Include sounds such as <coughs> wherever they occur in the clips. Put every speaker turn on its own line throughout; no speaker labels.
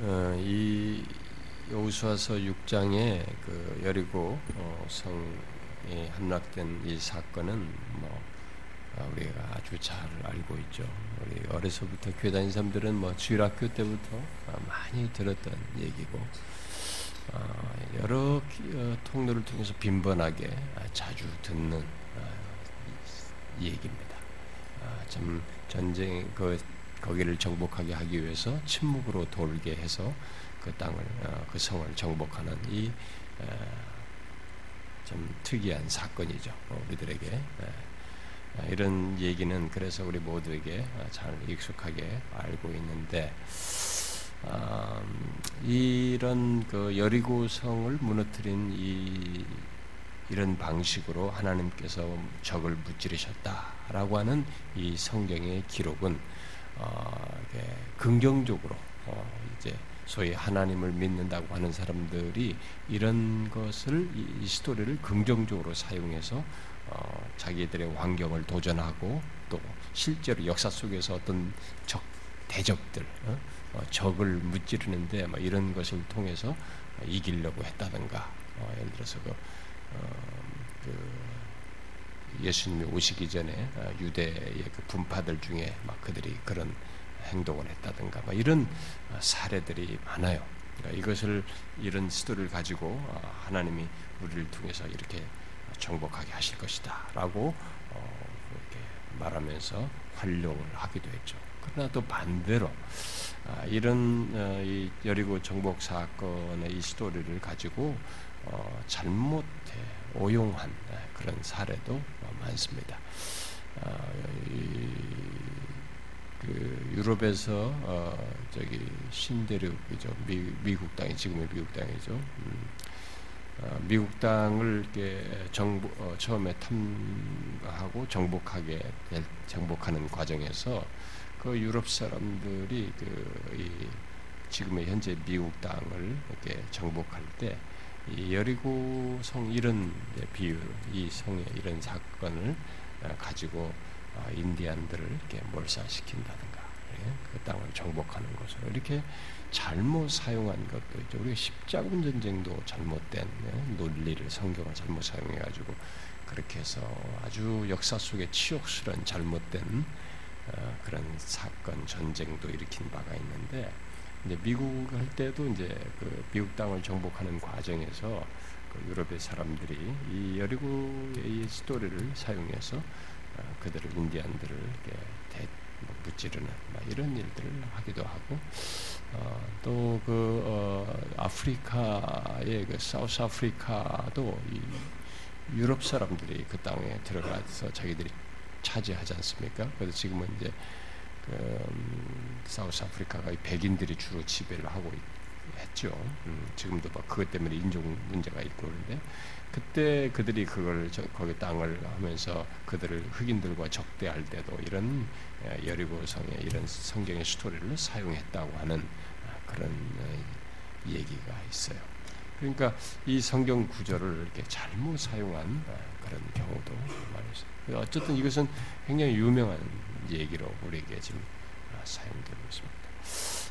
어, 이 여호수아서 6장에 그 여리고 어, 성에 함락된 이 사건은 뭐 아, 우리가 아주 잘 알고 있죠. 우리 어려서부터 교회 다닌 사람들은 뭐 주일학교 때부터 아, 많이 들었던 얘기고 아, 여러 어, 통로를 통해서 빈번하게 자주 듣는 얘기입니다. 참 전쟁 그 거기를 정복하게 하기 위해서 침묵으로 돌게 해서 그 땅을 어, 그 성을 정복하는 이 좀 특이한 사건이죠. 어, 우리들에게 어, 이런 얘기는 그래서 우리 모두에게 잘 익숙하게 알고 있는데 이런 그 여리고 성을 무너뜨린 이 이런 방식으로 하나님께서 적을 무찌르셨다라고 하는 이 성경의 기록은 어, 긍정적으로 어, 이제 소위 하나님을 믿는다고 하는 사람들이 이런 것을 이, 스토리를 긍정적으로 사용해서 어, 자기들의 환경을 도전하고 또 실제로 역사 속에서 어떤 적 대적들 어? 어 적을 무찌르는데 뭐 이런 것을 통해서 이기려고 했다든가 어, 예를 들어서 그, 그 예수님이 오시기 전에 어, 유대의 그 분파들 중에 막 그들이 그런 행동을 했다든가 막 이런 어, 사례들이 많아요. 그러니까 이것을 이런 스토리를 가지고 어, 하나님이 우리를 통해서 이렇게 정복하게 하실 것이다라고 말하면서 활용을 하기도 했죠. 그러나 또 반대로 아, 이런 여리고 정복 사건의 이 스토리를 가지고 잘못해 오용한 그런 사례도 많습니다. 아, 그 유럽에서 어, 저기 신대륙이죠 미, 미국 땅이 지금의 미국 땅이죠. 음, 어, 미국 땅을 이렇게 정보 어, 처음에 탐하고 정복하게 정복하는 과정에서 그 유럽 사람들이 그 지금의 현재 미국 땅을 이렇게 정복할 때이 여리고 성 이런 비유, 이 성의 이런 사건을 어, 가지고 어, 인디안들을 이렇게 몰살시킨다든가 예, 그 땅을 정복하는 것으로 이렇게 잘못 사용한 것도 있죠. 우리가 십자군 전쟁도 잘못된 예, 논리를 성경을 잘못 사용해 가지고 그렇게 해서 아주 역사 속에 치욕스런 잘못된 어, 그런 사건 전쟁도 일으킨 바가 있는데 이제 미국 할 때도 이제 그 미국 땅을 정복하는 과정에서 그 유럽의 사람들이 이 여리고의 스토리를 사용해서 어, 그들을 인디안들을 이렇게 대, 뭐 무찌르는 이런 일들을 하기도 하고 어, 또그 어, 아프리카의 그 사우스 아프리카도 이 유럽 사람들이 그 땅에 들어가서 자기들이 차지하지 않습니까? 그래서 지금은 이제 그, 음, 사우스 아프리카가 백인들이 주로 지배를 하고 했죠. 음, 지금도 막 그것 때문에 인종 문제가 있고 그런데 그때 그들이 그걸 저, 거기 땅을 하면서 그들을 흑인들과 적대할 때도 이런 여리고성의 이런 성경의 스토리를 사용했다고 하는 아, 그런 어, 얘기가 있어요. 그러니까 이 성경 구절을 이렇게 잘못 사용한 아, 그런 경우도 많이 있어요. 어쨌든 이것은 굉장히 유명한 얘기로 우리에게 지금 아, 사용되고 있습니다.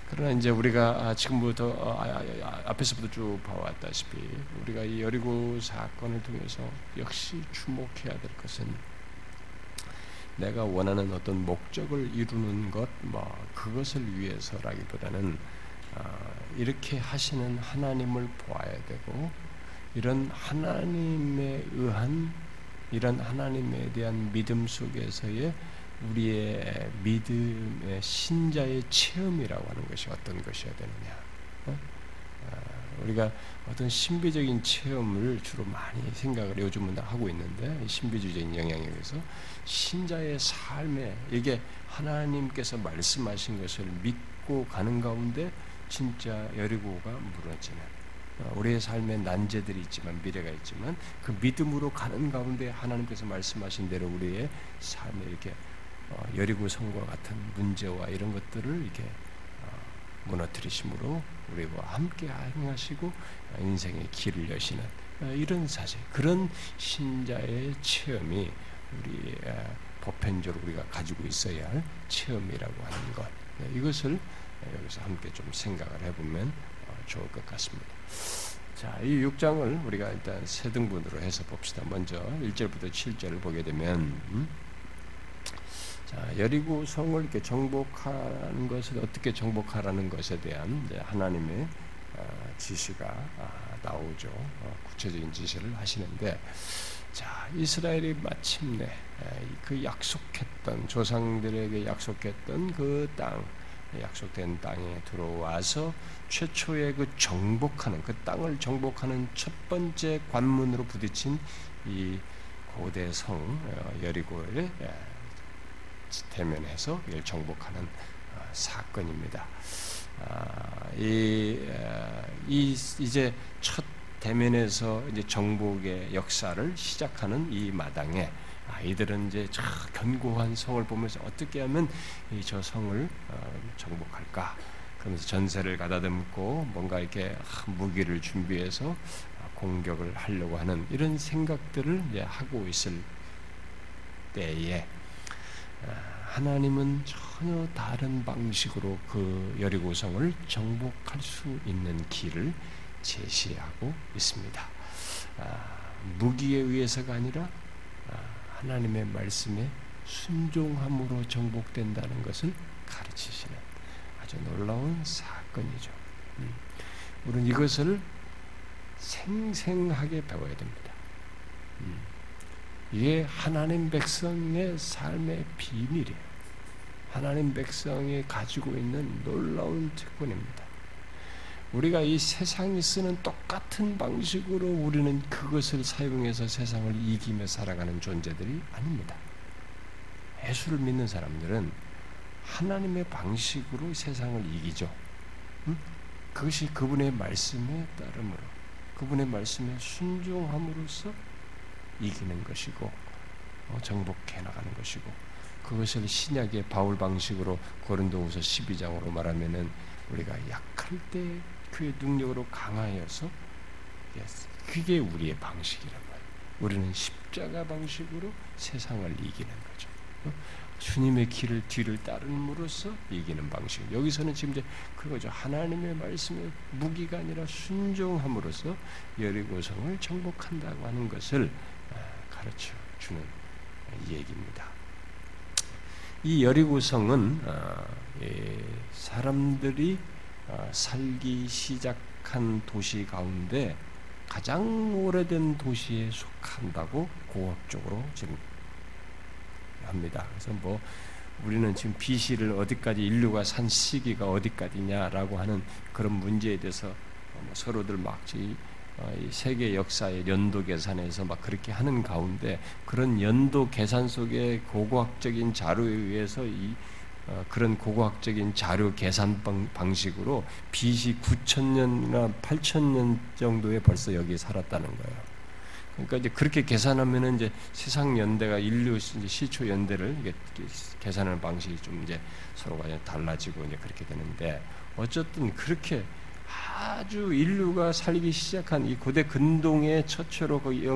그러나 이제 우리가 아, 지금부터 어, 아, 앞에서부터 쭉 봐왔다시피 우리가 이 여리고 사건을 통해서 역시 주목해야 될 것은 내가 원하는 어떤 목적을 이루는 것, 뭐 그것을 위해서라기보다는 이렇게 하시는 하나님을 보아야 되고 이런 하나님에 의한 이런 하나님에 대한 믿음 속에서의 우리의 믿음의 신자의 체험이라고 하는 것이 어떤 것이어야 되느냐. 어? 아, 우리가 어떤 신비적인 체험을 주로 많이 생각을 요즘은 하고 있는데 신비주의적인 영향에 의해서 신자의 삶에 이게 하나님께서 말씀하신 것을 믿고 가는 가운데 진짜 여리고가 무너지는 어, 우리의 삶에 난제들이 있지만 미래가 있지만 그 믿음으로 가는 가운데 하나님께서 말씀하신 대로 우리의 삶에 이렇게 어, 여리고 성과 같은 문제와 이런 것들을 이렇게 어, 무너뜨리심으로 우리와 함께 행하시고 인생의 길을 여시는 어, 이런 사실 그런 신자의 체험이 우리 보편적으로 우리가 가지고 있어야 할 체험이라고 하는 것 네, 이것을 여기서 함께 좀 생각을 해보면 어, 좋을 것 같습니다. 자, 이 6장을 우리가 일단 세 등분으로 해서 봅시다. 먼저 1절부터 7절을 보게 되면 음? 자, 여리고 성을 이렇게 정복하는 것을 어떻게 정복하라는 것에 대한 하나님의 어, 지시가 아, 나오죠. 어, 구체적인 지시를 하시는데 자, 이스라엘이 마침내 그 약속했던 조상들에게 약속했던 그 땅, 약속된 땅에 들어와서 최초의 그 정복하는 그 땅을 정복하는 첫 번째 관문으로 부딪힌 이 고대 성 어, 여리고를 대면해서 정복하는 어, 사건입니다. 아, 이, 이 이제 첫 대면에서 이제 정복의 역사를 시작하는 이 마당에 아이들은 이제 저 견고한 성을 보면서 어떻게 하면 저 성을 어, 정복할까? 그러면서 전세를 가다듬고 뭔가 이렇게 무기를 준비해서 공격을 하려고 하는 이런 생각들을 하고 있을 때에 아, 하나님은 전혀 다른 방식으로 그 여리고성을 정복할 수 있는 길을 제시하고 있습니다. 아, 무기에 의해서가 아니라 아, 하나님의 말씀에 순종함으로 정복된다는 것을 가르치시는 아주 놀라운 사건이죠. 음. 우리는 이것을 생생하게 배워야 됩니다. 음. 이게 하나님 백성의 삶의 비밀이에요. 하나님 백성이 가지고 있는 놀라운 특권입니다. 우리가 이 세상이 쓰는 똑같은 방식으로 우리는 그것을 사용해서 세상을 이기며 살아가는 존재들이 아닙니다. 예수를 믿는 사람들은 하나님의 방식으로 세상을 이기죠. 응? 그것이 그분의 말씀에 따름으로, 그분의 말씀에 순종함으로써 이기는 것이고, 어, 정복해 나가는 것이고, 그것을 신약의 바울 방식으로 고린도후서 12장으로 말하면은 우리가 약할 때 그의 능력으로 강하여서 그게 우리의 방식이란 말이에요. 우리는 십자가 방식으로 세상을 이기는 거죠. 어? 주님의 길을 뒤를 따름으로써 이기는 방식. 여기서는 지금 이제 그거죠. 하나님의 말씀에 무기가 아니라 순종함으로써 여리고성을 정복한다고 하는 것을 아, 가르쳐 주는 얘기입니다. 이 여리고성은 아, 사람들이 아, 살기 시작한 도시 가운데 가장 오래된 도시에 속한다고 공학적으로 지금 합니다. 그래서 뭐 우리는 지금 BC를 어디까지 인류가 산 시기가 어디까지냐라고 하는 그런 문제에 대해서 뭐 서로들 막 어, 세계 역사의 연도 계산에서 막 그렇게 하는 가운데 그런 연도 계산 속에 고고학적인 자료에 의해서 이 어, 그런 고고학적인 자료 계산 방식으로 BC 9천년이나 8천년 정도에 벌써 여기 살았다는 거예요. 그러니까 이제 그렇게 계산하면은 이제 세상 연대가 인류 시초 연대를 이게 계산하는 방식이 좀 이제 서로가 달라지고 이제 그렇게 되는데 어쨌든 그렇게 아주 인류가 살기 시작한 이 고대 근동의 거기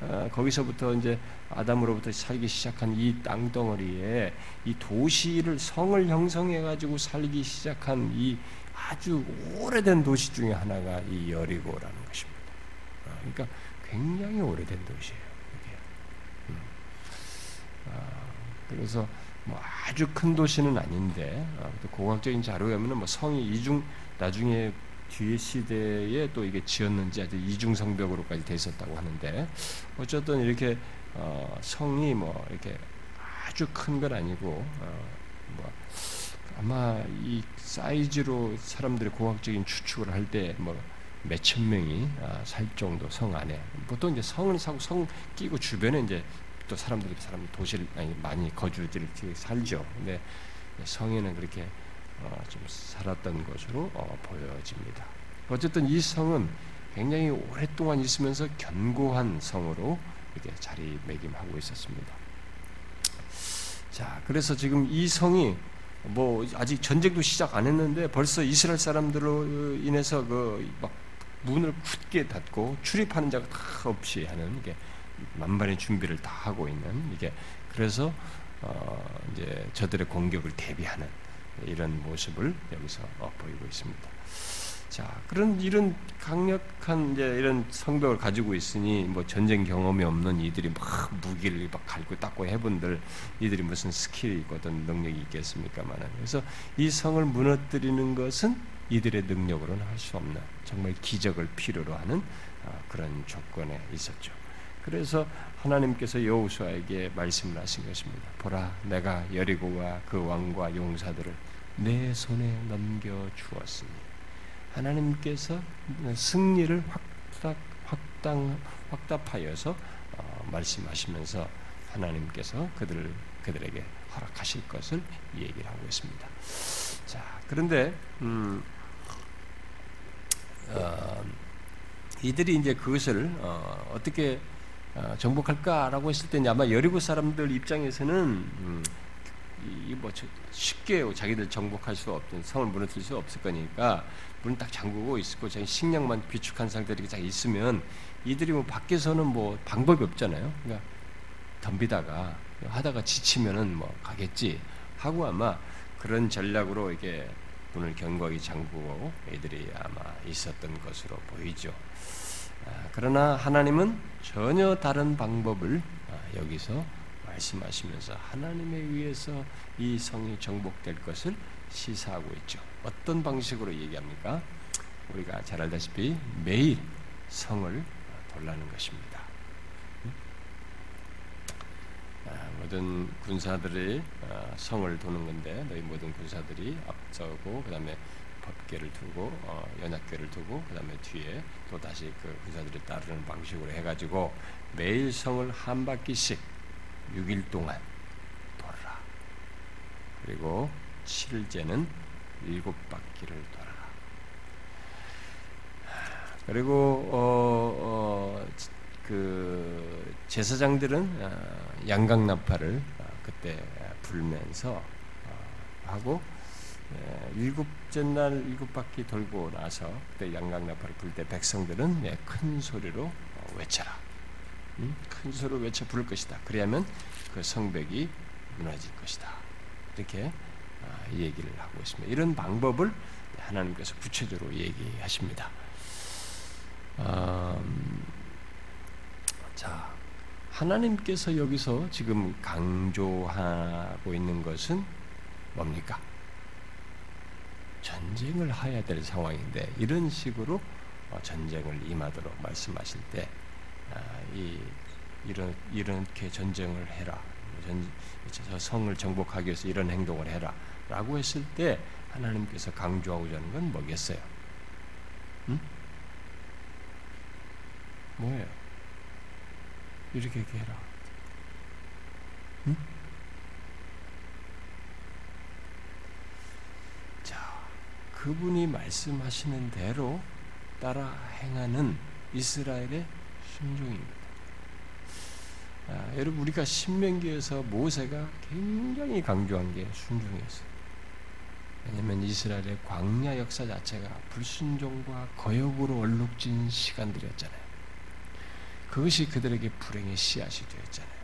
어, 거기서부터 이제 아담으로부터 살기 시작한 이 땅덩어리에 이 도시를 성을 형성해 가지고 살기 시작한 이 아주 오래된 도시 중에 하나가 이 여리고라는 것입니다. 어, 그러니까 굉장히 오래된 도시예요. 음. 아, 그래서 뭐 아주 큰 도시는 아닌데 아, 고학적인 자료에 보면 뭐 성이 이중 나중에 뒤에 시대에 또 이게 지었는지 아주 이중성벽으로까지 돼 있었다고 하는데 어쨌든 이렇게 어, 성이 뭐 이렇게 아주 큰 건 아니고 어, 뭐 아마 이 사이즈로 사람들이 공학적인 추측을 할 때 뭐 몇천 명이 아, 살 정도 성 안에 보통 이제 성을 사고 성 끼고 주변에 이제 또 사람들이 사람 도시를 아니 많이 거주들이 살죠. 근데 성에는 그렇게 어, 좀 살았던 것으로 어, 보여집니다. 어쨌든 이 성은 굉장히 오랫동안 있으면서 견고한 성으로 이렇게 자리매김하고 있었습니다. 자, 그래서 지금 이 성이 뭐 아직 전쟁도 시작 안 했는데 벌써 이스라엘 사람들로 인해서 그 막 문을 굳게 닫고 출입하는 자가 다 없이 하는 이게 만반의 준비를 다 하고 있는 이게 그래서 어 이제 저들의 공격을 대비하는 이런 모습을 여기서 보이고 있습니다. 자, 그런 이런 강력한 이제 이런 성벽을 가지고 있으니 뭐 전쟁 경험이 없는 이들이 막 무기를 막 갈고 닦고 해본들 이들이 무슨 skill이 있거든 능력이 있겠습니까만은 그래서 이 성을 무너뜨리는 것은 이들의 능력으로는 할 수 없는 정말 기적을 필요로 하는 어, 그런 조건에 있었죠. 그래서 하나님께서 여호수아에게 말씀을 하신 것입니다. 보라, 내가 여리고와 그 왕과 용사들을 내 손에 넘겨 주었으니 하나님께서 승리를 확답, 확당, 확답하여서 어, 말씀하시면서 하나님께서 그들을 그들에게 허락하실 것을 얘기를 하고 있습니다. 자, 그런데 음, 어, 이들이 이제 그것을 어, 떻게 어, 정복할까라고 했을 때 아마 여리고 사람들 입장에서는 음, 이뭐 쉽게 자기들 정복할 수 없던 성을 무너뜨릴 수 없을 거니까 문을 딱 잠그고 있고 자기 식량만 비축한 상태로 딱 있으면 이들이 뭐 밖에서는 뭐 방법이 없잖아요. 그러니까 덤비다가 하다가 지치면은 뭐 가겠지 하고 아마 그런 전략으로 이게 문을 견고하게 잠그고 애들이 아마 있었던 것으로 보이죠. 아, 그러나 하나님은 전혀 다른 방법을 아, 여기서 말씀하시면서 하나님에 의해서 이 성이 정복될 것을 시사하고 있죠. 어떤 방식으로 얘기합니까? 우리가 잘 알다시피 매일 성을 돌라는 것입니다. 아, 모든 군사들이 아, 성을 도는 건데 너희 모든 군사들이 앞서고 그 다음에 법계를 두고 어, 연합계를 두고 그 다음에 뒤에 또 다시 그 군사들이 따르는 방식으로 해가지고 매일 성을 한 바퀴씩 6일 동안 돌아라. 그리고 7일째는 일곱 바퀴를 돌아라. 그리고 어, 어, 그 제사장들은 어, 양강나팔을 어, 그때 불면서 어, 하고 예, 일곱째 날 일곱 바퀴 돌고 나서 그때 양강나팔을 불 때 백성들은 예, 큰 소리로 외쳐라. 큰 소리로 외쳐 부를 것이다. 그래야만 그 성벽이 무너질 것이다. 이렇게 아, 얘기를 하고 있습니다. 이런 방법을 하나님께서 구체적으로 얘기하십니다. 음, 자, 하나님께서 여기서 지금 강조하고 있는 것은 뭡니까? 전쟁을 해야 될 상황인데 이런 식으로 어, 전쟁을 임하도록 말씀하실 때 아, 이, 이런, 이렇게 전쟁을 해라. 전, 저 성을 정복하기 위해서 이런 행동을 해라. 라고 했을 때 하나님께서 강조하고자 하는 건 뭐겠어요? 응? 뭐예요? 이렇게 이렇게 해라. 응? 자, 그분이 말씀하시는 대로 따라 행하는 이스라엘의 순종입니다. 아, 여러분 우리가 신명기에서 모세가 굉장히 강조한 게 순종이었어요. 왜냐하면 이스라엘의 광야 역사 자체가 불순종과 거역으로 얼룩진 시간들이었잖아요. 그것이 그들에게 불행의 씨앗이 되었잖아요.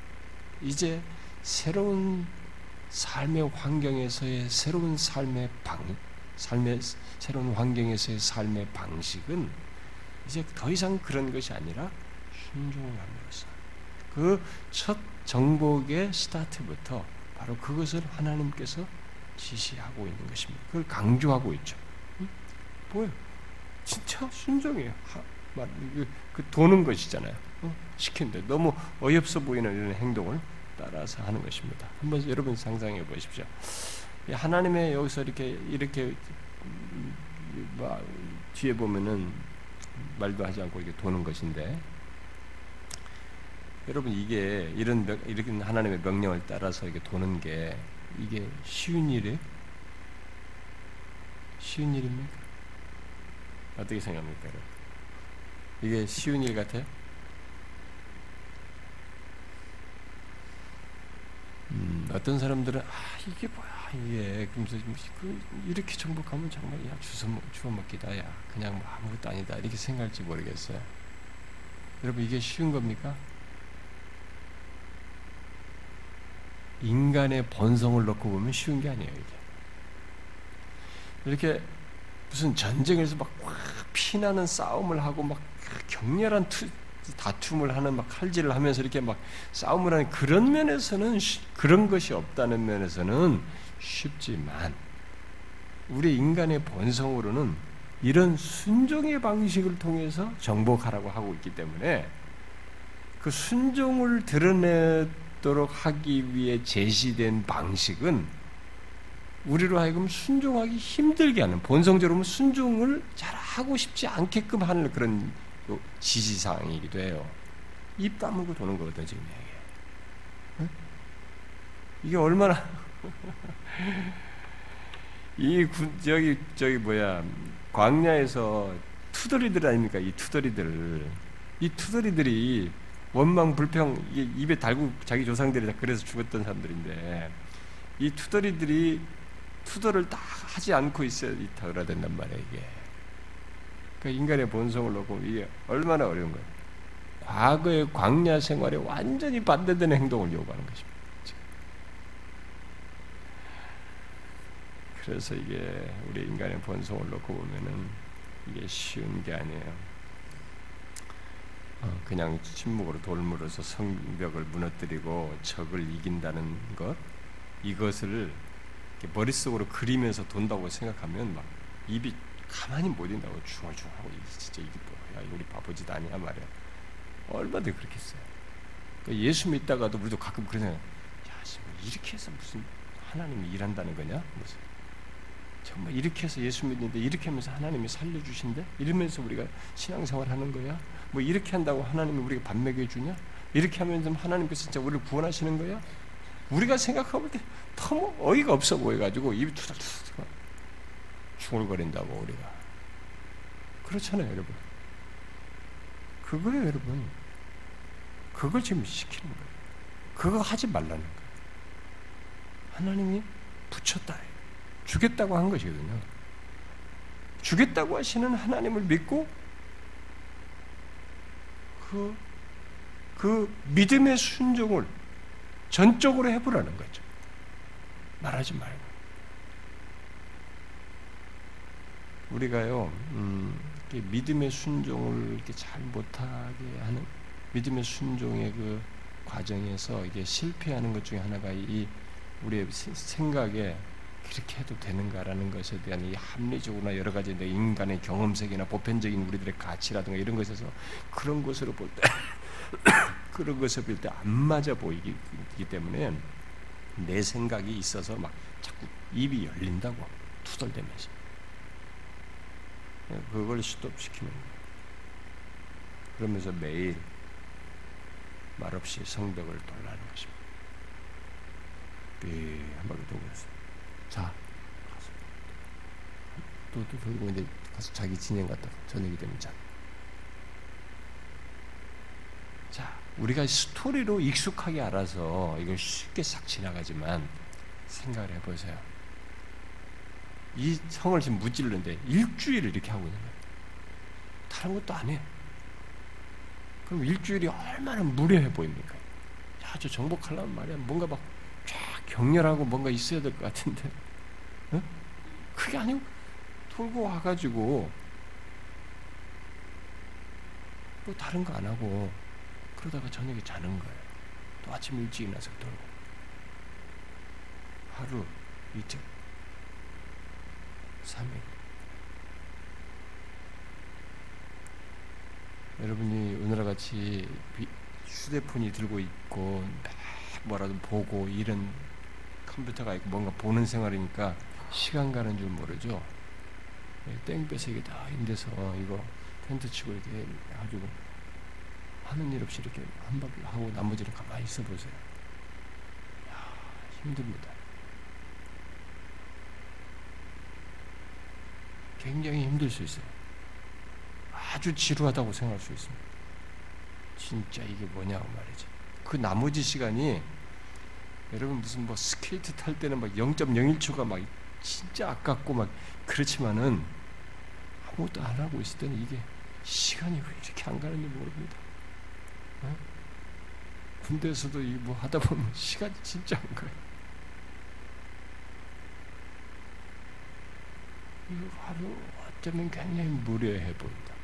이제 새로운 삶의 환경에서의 새로운 삶의 방, 삶의 새로운 환경에서의 삶의 방식은 이제 더 이상 그런 것이 아니라 순종을 함으로써 그 첫 정복의 스타트부터 바로 그것을 하나님께서 지시하고 있는 것입니다. 그걸 강조하고 있죠. 응? 뭐예요? 진짜 순종이에요. 하, 그, 그 도는 것이잖아요. 어? 시킨데 너무 어이없어 보이는 이런 행동을 따라서 하는 것입니다. 한번 여러분 상상해 보십시오. 하나님의 여기서 이렇게 이렇게 음, 뒤에 보면은 말도 하지 않고 이렇게 도는 것인데 여러분 이게 이런 이렇게 하나님의 명령을 따라서 이게 도는 게 이게 쉬운 일이에요? 쉬운 일입니까? 어떻게 생각합니까? 이게 쉬운 일 같아요? 음, 어떤 사람들은 아 이게 뭐야 이게 그러면서 그 이렇게 정복하면 정말 야 주워 먹기다 야 그냥 뭐 아무것도 아니다 이렇게 생각할지 모르겠어요. 여러분 이게 쉬운 겁니까? 인간의 본성을 놓고 보면 쉬운 게 아니에요, 이게. 이렇게 무슨 전쟁에서 막 피나는 싸움을 하고 막 격렬한 투, 다툼을 하는 막 칼질을 하면서 이렇게 막 싸움을 하는 그런 면에서는 그런 것이 없다는 면에서는 쉽지만 우리 인간의 본성으로는 이런 순종의 방식을 통해서 정복하라고 하고 있기 때문에 그 순종을 드러내도록 하기 위해 제시된 방식은 우리로 하여금 순종하기 힘들게 하는 본성적으로 순종을 잘 하고 싶지 않게끔 하는 그런 지시사항이기도 해요. 입 다물고 도는 거거든 지금 이게. 이게 얼마나 이 군, 저기 저기 뭐야 광야에서 투덜이들 아닙니까 이 투덜이들. 이 투덜이들이 원망 불평 입에 달고 자기 조상들이 다 그래서 죽었던 사람들인데 이 투덜이들이 투덜을 다 하지 않고 있어야 그래야 된단 말이에요 이게. 그러니까 인간의 본성을 놓고 이게 얼마나 어려운 거예요. 과거의 광야 생활에 완전히 반대되는 행동을 요구하는 것입니다 그래서 이게 우리 인간의 본성을 놓고 보면은 이게 쉬운 게 아니에요. 어, 그냥 침묵으로 돌물어서 성벽을 무너뜨리고 적을 이긴다는 것 이것을 머릿속으로 그리면서 돈다고 생각하면 막 입이 가만히 못 있다고 중얼중얼하고 진짜 이게 뭐야 우리 바보짓 아니야 말이야. 얼마든지 그렇게 했어요. 그러니까 예수 믿다가도 우리도 가끔 생각 야 이렇게 해서 무슨 하나님이 일한다는 거냐? 무슨 정말 이렇게 해서 예수 믿는데 이렇게 하면서 하나님이 살려주신대? 이러면서 우리가 신앙생활 하는 거야? 뭐 이렇게 한다고 하나님이 우리가 밥 먹여주냐? 이렇게 하면서 하나님께서 진짜 우리를 구원하시는 거야? 우리가 생각해볼 때 너무 어이가 없어 보여가지고 입이 투닥투닥 중얼거린다고 우리가 그렇잖아요 여러분 그거예요 여러분 그걸 지금 시키는 거예요 그거 하지 말라는 거예요 하나님이 붙였다 주겠다고 한 것이거든요. 주겠다고 하시는 하나님을 믿고 그, 그 믿음의 순종을 전적으로 해보라는 거죠. 말하지 말고. 우리가요, 음, 믿음의 순종을 이렇게 잘 못하게 하는 믿음의 순종의 그 과정에서 이게 실패하는 것 중에 하나가 이 우리의 생각에 이렇게 해도 되는가라는 것에 대한 이 합리적으로나 여러 가지 인간의 경험색이나 보편적인 우리들의 가치라든가 이런 것에서 그런 것으로 볼 때 <coughs> 그런 것을 볼 때 안 맞아 보이기 때문에 내 생각이 있어서 막 자꾸 입이 열린다고 투덜대면서 그걸 스톱시키는 거예요. 그러면서 매일 말없이 성벽을 돌라는 것입니다. 한 바퀴 자, 가 서 또, 또, 돌고 이제 가서 자기 진영 갔다 저녁이 되면 자. 자, 우리가 스토리로 익숙하게 알아서 이걸 쉽게 싹 지나가지만 생각을 해보세요. 이 성을 지금 무찔르는데 일주일을 이렇게 하고 있는 거예요. 다른 것도 안 해. 그럼 일주일이 얼마나 무례해 보입니까? 야, 저 정복하려면 말이야. 뭔가 막 격렬하고 뭔가 있어야 될 것 같은데 어? 그게 아니고 돌고 와가지고 뭐 다른 거 안 하고 그러다가 저녁에 자는 거예요. 또 아침 일찍 일어나서 돌고 하루 이틀 3일 여러분이 오늘과 같이 휴대폰이 들고 있고 뭐라도 보고 이런 컴퓨터가 있고 뭔가 보는 생활이니까 시간 가는 줄 모르죠. 예, 땡볕에 다 힘들서 이거 텐트 치고 이렇게 해가지고 하는 일 없이 이렇게 한 바퀴 하고 나머지는 가만히 있어 보세요. 야, 힘듭니다. 굉장히 힘들 수 있어요. 아주 지루하다고 생각할 수 있습니다. 진짜 이게 뭐냐고 말이지. 그 나머지 시간이 여러분 무슨 뭐 스케이트 탈 때는 막 0.01초가 막 진짜 아깝고 막 그렇지만은 아무것도 안 하고 있을 때는 이게 시간이 왜 이렇게 안 가는지 모릅니다. 어? 군대에서도 이 뭐 하다 보면 <laughs> 시간이 진짜 안 가요. 이거 하루 어쩌면 굉장히 무료해 보인다.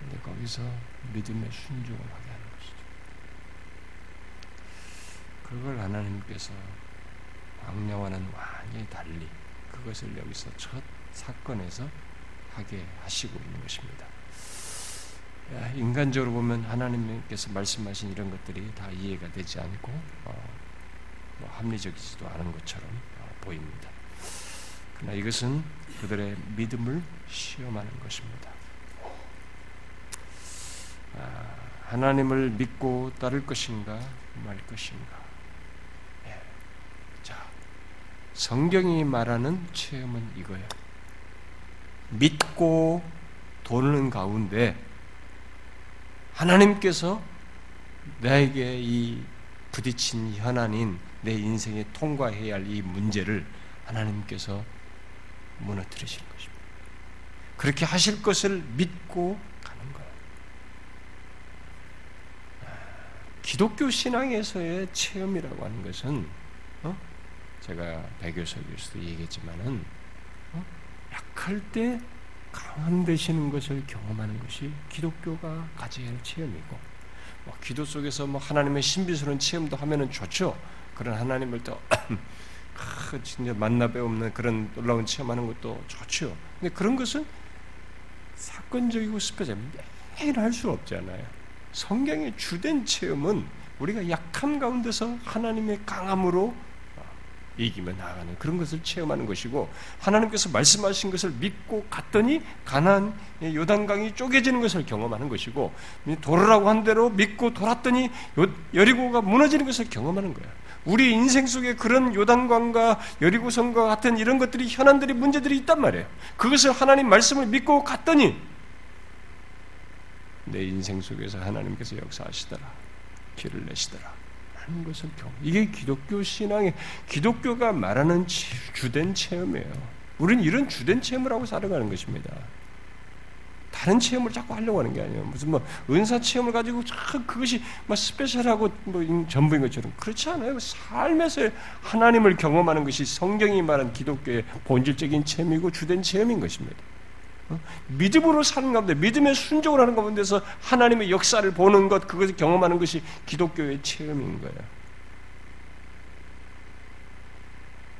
근데 거기서 믿음의 순종을 하게 하는 것이죠. 그걸 하나님께서 왕녀와는 완전히 달리 그것을 여기서 첫 사건에서 하게 하시고 있는 것입니다. 인간적으로 보면 하나님께서 말씀하신 이런 것들이 다 이해가 되지 않고 어, 뭐 합리적이지도 않은 것처럼 어, 보입니다. 그러나 이것은 그들의 믿음을 시험하는 것입니다. 아, 하나님을 믿고 따를 것인가 말 것인가. 예. 자, 성경이 말하는 체험은 이거예요. 믿고 도는 가운데 하나님께서 나에게 이 부딪힌 현안인 내 인생에 통과해야 할 이 문제를 하나님께서 무너뜨리시는 것입니다. 그렇게 하실 것을 믿고 가는 거예요. 기독교 신앙에서의 체험이라고 하는 것은 어? 제가 배교석에서도 얘기했지만은 어? 약할 때 강함 되시는 것을 경험하는 것이 기독교가 가져야 할 체험이고 뭐 기도 속에서 뭐 하나님의 신비스러운 체험도 하면은 좋죠. 그런 하나님을 또 <clears throat> 진짜 만나 배우는 그런 놀라운 체험하는 것도 좋죠. 근데 그런 것은 사건적이고 special 매일 할 수 없잖아요. 성경의 주된 체험은 우리가 약함 가운데서 하나님의 강함으로 이기며 나아가는 그런 것을 체험하는 것이고 하나님께서 말씀하신 것을 믿고 갔더니 가난 요단강이 쪼개지는 것을 경험하는 것이고 돌으라고 한 대로 믿고 돌았더니 여리고가 무너지는 것을 경험하는 거야. 우리 인생 속에 그런 요단강과 여리고성과 같은 이런 것들이 현안들이 문제들이 있단 말이에요. 그것을 하나님 말씀을 믿고 갔더니 내 인생 속에서 하나님께서 역사하시더라. 길을 내시더라. 하는 것을 경. 이게 기독교 신앙의 기독교가 말하는 주된 체험이에요. 우리는 이런 주된 체험을 하고 살아가는 것입니다. 다른 체험을 자꾸 하려고 하는 게 아니에요. 무슨 뭐 은사 체험을 가지고 참 그것이 뭐 스페셜하고 뭐 전부인 것처럼 그렇지 않아요. 삶에서 하나님을 경험하는 것이 성경이 말한 기독교의 본질적인 체험이고 주된 체험인 것입니다. 어? 믿음으로 사는 가운데 믿음의 순종을 하는 가운데서 하나님의 역사를 보는 것 그것을 경험하는 것이 기독교의 체험인 거예요.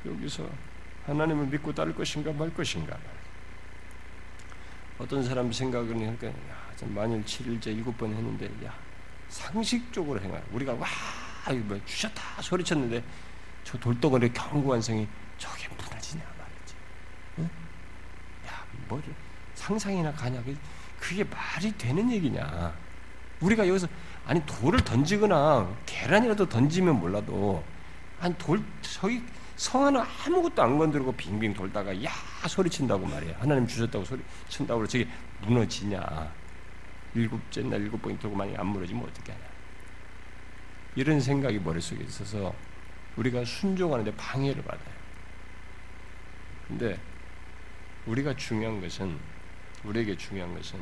여기서 하나님을 믿고 따를 것인가 말 것인가 어떤 사람 생각은 그러니까 야, 만일 7일째 7번 했는데 야 상식적으로 행하 우리가 와 뭐 주셨다 소리쳤는데 저 돌덩어리 견고한 성이 저게 무너지냐 말이지 응? 야 뭐 상상이나 가냐 그게 말이 되는 얘기냐 우리가 여기서 아니 돌을 던지거나 계란이라도 던지면 몰라도 아니 돌 저기 성 하나 아무것도 안 건드리고 빙빙 돌다가 야 소리친다고 말이야. 하나님 주셨다고 소리친다고 저게 무너지냐. 일곱째 날 일곱 번이 돌고 만약에 안 무너지면 어떻게 하냐. 이런 생각이 머릿속에 있어서 우리가 순종하는데 방해를 받아요. 근데 우리가 중요한 것은 우리에게 중요한 것은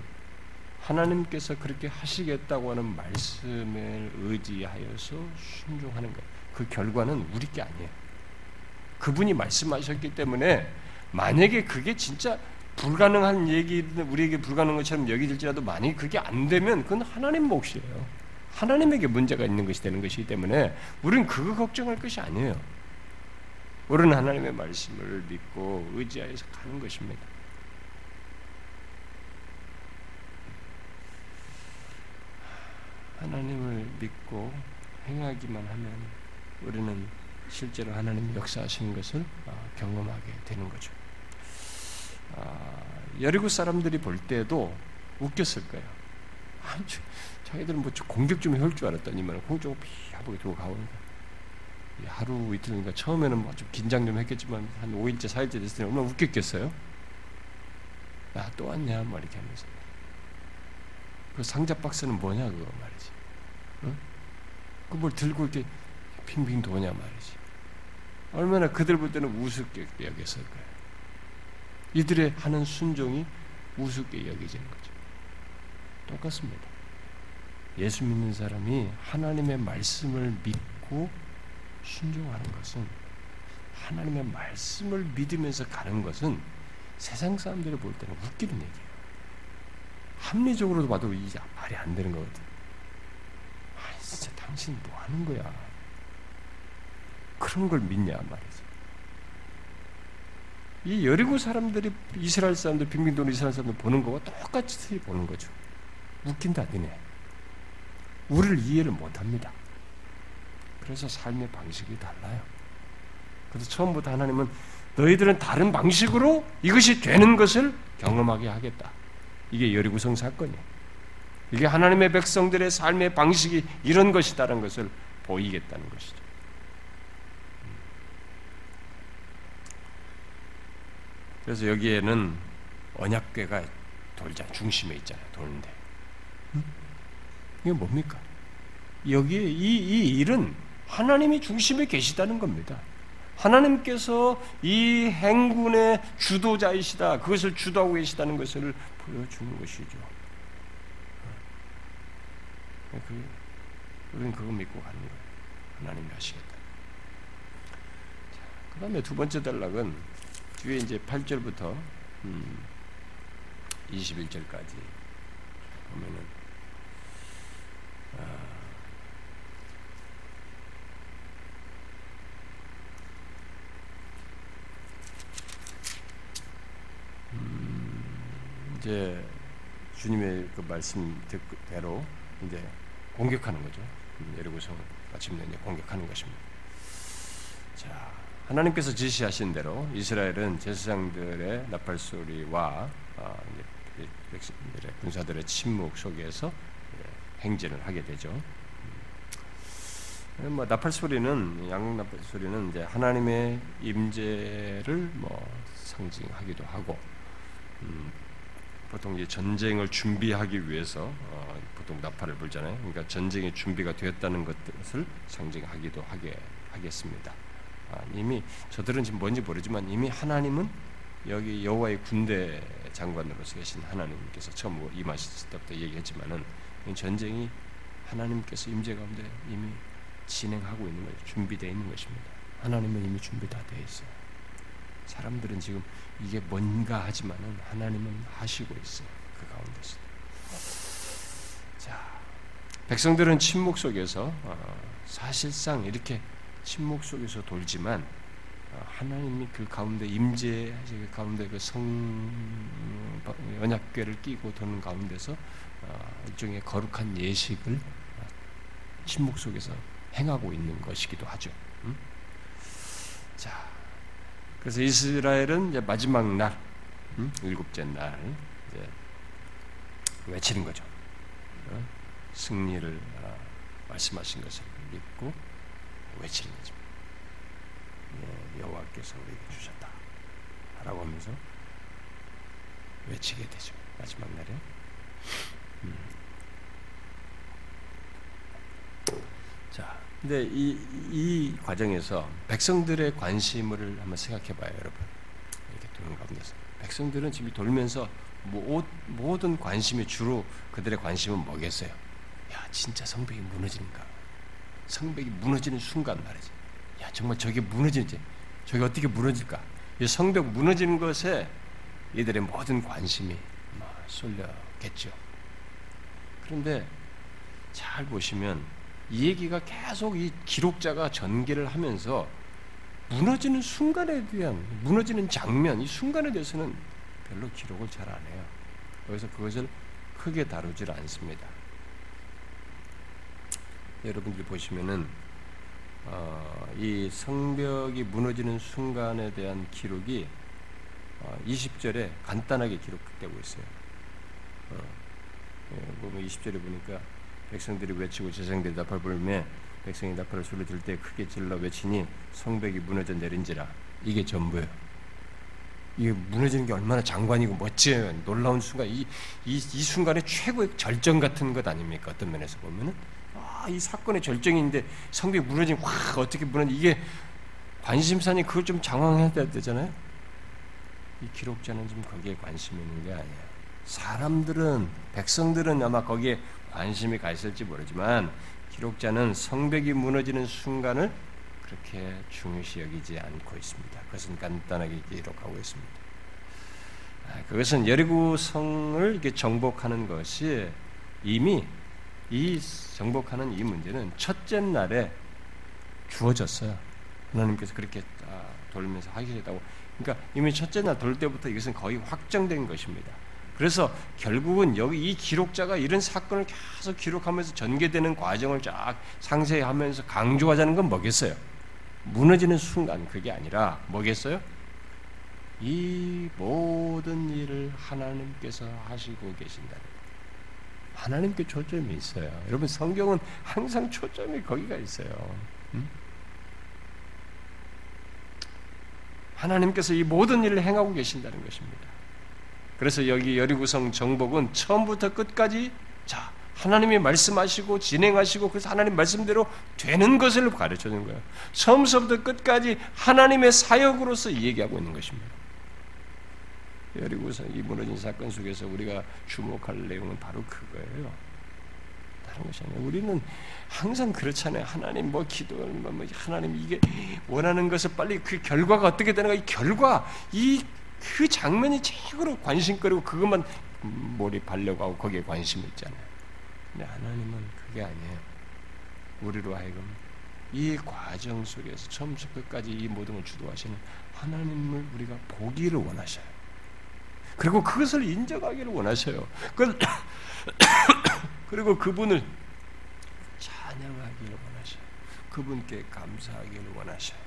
하나님께서 그렇게 하시겠다고 하는 말씀을 의지하여서 순종하는 것. 그 결과는 우리 게 아니에요. 그분이 말씀하셨기 때문에 만약에 그게 진짜 불가능한 얘기 우리에게 불가능한 것처럼 여기질지라도 만약에 그게 안 되면 그건 하나님 몫이에요. 하나님에게 문제가 있는 것이 되는 것이기 때문에 우리는 그거 걱정할 것이 아니에요. 우리는 하나님의 말씀을 믿고 의지하여서 가는 것입니다. 하나님을 믿고 행하기만 하면 우리는 실제로 하나님 역사하시는 것을 어, 경험하게 되는 거죠. 아, 여리고 사람들이 볼 때도 웃겼을 거예요. 아, 자기들은 뭐 공격 좀 해올 줄 알았더니만 공격을 피하게 두고 가오니까 하루 이틀이니까 처음에는 뭐 좀 긴장 좀 했겠지만 한 5일째 4일째 됐을 때 얼마나 웃겼겠어요? 야또 왔냐 뭐 이렇게 하면서 그 상자 박스는 뭐냐 그거 말이지 응? 그뭘 들고 이렇게 핑핑 도냐 말이지 얼마나 그들 볼 때는 우습게 여겼을 거예요. 이들의 하는 순종이 우습게 여겨지는 거죠. 똑같습니다. 예수 믿는 사람이 하나님의 말씀을 믿고 순종하는 것은 하나님의 말씀을 믿으면서 가는 것은 세상 사람들이 볼 때는 웃기는 얘기예요. 합리적으로도 봐도 이게 말이 안 되는 거거든. 아, 진짜 당신 뭐 하는 거야? 그런 걸 믿냐 말이지. 이 여리고 사람들이 이스라엘 사람들 빙빙 도는 이스라엘 사람들 보는 거와 똑같이 보는 거죠. 웃긴다 니네. 우리를 이해를 못합니다. 그래서 삶의 방식이 달라요. 그래서 처음부터 하나님은 너희들은 다른 방식으로 이것이 되는 것을 경험하게 하겠다. 이게 여리구성 사건이에요. 이게 하나님의 백성들의 삶의 방식이 이런 것이다라는 것을 보이겠다는 것이죠. 그래서 여기에는 언약궤가 돌자 중심에 있잖아요. 도는데 이게 뭡니까? 여기에 이, 이 일은 하나님이 중심에 계시다는 겁니다. 하나님께서 이 행군의 주도자이시다. 그것을 주도하고 계시다는 것을 보여주는 것이죠. 그, 우리는 그거 믿고 가는 거예요. 하나님이 하시겠다. 그 다음에 두 번째 단락은 뒤에 이제 8절부터 음, 21절까지 보면은 아, 이제 주님의 그 말씀대로 이제 공격하는 거죠. 예루고성 마침내 이제 공격하는 것입니다. 자, 하나님께서 지시하신 대로 이스라엘은 제사장들의 나팔 소리와 아, 백성들의 군사들의 침묵 속에서 행진을 하게 되죠. 음, 뭐 나팔 소리는 양국 나팔 소리는 이제 하나님의 임재를 뭐 상징하기도 하고 음, 보통 이제 전쟁을 준비하기 위해서 어, 보통 나팔을 불잖아요. 그러니까 전쟁의 준비가 되었다는 것을 상징하기도 하게 하겠습니다. 아, 이미 저들은 지금 뭔지 모르지만 이미 하나님은 여기 여호와의 군대 장관으로서 계신 하나님께서 처음 임하셨을 때부터 얘기했지만은 전쟁이 하나님께서 임재 가운데 이미 진행하고 있는 거예요. 준비되어 있는 것입니다. 하나님은 이미 준비 다 되어 있어요. 사람들은 지금 이게 뭔가 하지만은 하나님은 하시고 있어요. 그 가운데서. 자, 백성들은 침묵 속에서 어, 사실상 이렇게 침묵 속에서 돌지만 어, 하나님이 그 가운데 임재 그 가운데 그성 언약궤를 끼고 도는 가운데서 어, 일종의 거룩한 예식을 침묵 속에서 행하고 있는 것이기도 하죠. 자, 그래서 이스라엘은 이제 마지막 날, 음? 일곱째 날 외치는 거죠. 어? 승리를 어, 말씀하신 것을 믿고 외치는 거죠. 예, 여호와께서 우리에게 주셨다. 라고 하면서 외치게 되죠. 마지막 날에. 음. 자, 근데 이, 이 과정에서 백성들의 관심을 한번 생각해 봐요, 여러분. 이렇게 도는 가운데서. 백성들은 지금 돌면서 모, 모든 관심이 주로 그들의 관심은 뭐겠어요? 야, 진짜 성벽이 무너지는가? 성벽이 무너지는 순간 말이지. 야, 정말 저게 무너지지. 저게 어떻게 무너질까? 이 성벽 무너지는 것에 이들의 모든 관심이 쏠렸겠죠. 그런데 잘 보시면 이 얘기가 계속 이 기록자가 전개를 하면서 무너지는 순간에 대한 무너지는 장면, 이 순간에 대해서는 별로 기록을 잘 안 해요. 그래서 그것을 크게 다루질 않습니다. 여러분들 보시면은 어, 이 성벽이 무너지는 순간에 대한 기록이 어, 20절에 간단하게 기록되고 있어요. 어, 예, 보면 20절에 보니까 백성들이 외치고 제사장들이 나팔 불매 백성이 나팔을 소리 들 때 크게 질러 외치니 성벽이 무너져 내린지라 이게 전부예요. 이게 무너지는 게 얼마나 장관이고 멋져요. 놀라운 순간 이, 이, 이 순간의 최고의 절정 같은 것 아닙니까? 어떤 면에서 보면은 아, 이 사건의 절정인데 성벽이 무너지면 와 어떻게 무너지 이게 관심사니 그걸 좀 장황해야 되잖아요. 이 기록자는 좀 거기에 관심 있는 게 아니에요. 사람들은 백성들은 아마 거기에 관심이 가 있을지 모르지만 기록자는 성벽이 무너지는 순간을 그렇게 중요시 여기지 않고 있습니다. 그것은 간단하게 기록하고 있습니다. 아, 그것은 여리고 성을 이렇게 정복하는 것이 이미 이 정복하는 이 문제는 첫째 날에 주어졌어요. 하나님께서 그렇게 아, 돌면서 하시겠다고. 그러니까 이미 첫째 날 돌 때부터 이것은 거의 확정된 것입니다. 그래서 결국은 여기 이 기록자가 이런 사건을 계속 기록하면서 전개되는 과정을 쫙 상세히 하면서 강조하자는 건 뭐겠어요? 무너지는 순간 그게 아니라 뭐겠어요? 이 모든 일을 하나님께서 하시고 계신다. 하나님께 초점이 있어요. 여러분 성경은 항상 초점이 거기가 있어요. 음? 하나님께서 이 모든 일을 행하고 계신다는 것입니다. 그래서 여기 여리구성 정복은 처음부터 끝까지 자 하나님이 말씀하시고 진행하시고 그래서 하나님 말씀대로 되는 것을 가르쳐 주는 거예요. 처음부터 끝까지 하나님의 사역으로서 얘기하고 있는 것입니다. 여리고서 이 무너진 사건 속에서 우리가 주목할 내용은 바로 그거예요. 다른 것이 아니라 우리는 항상 그렇잖아요. 하나님 뭐 기도, 뭐, 뭐 하나님 이게 원하는 것을 빨리 그 결과가 어떻게 되는가 이 결과 이 그 장면이 최고로 관심거리고 그것만 몰입하려고 하고 거기에 관심이 있잖아요. 근데 하나님은 그게 아니에요. 우리로 하여금 이 과정 속에서 처음부터 끝까지 이 모든 걸 주도하시는 하나님을 우리가 보기를 원하셔요. 그리고 그것을 인정하기를 원하셔요. <coughs> 그리고 그분을 찬양하기를 원하셔요. 그분께 감사하기를 원하셔요.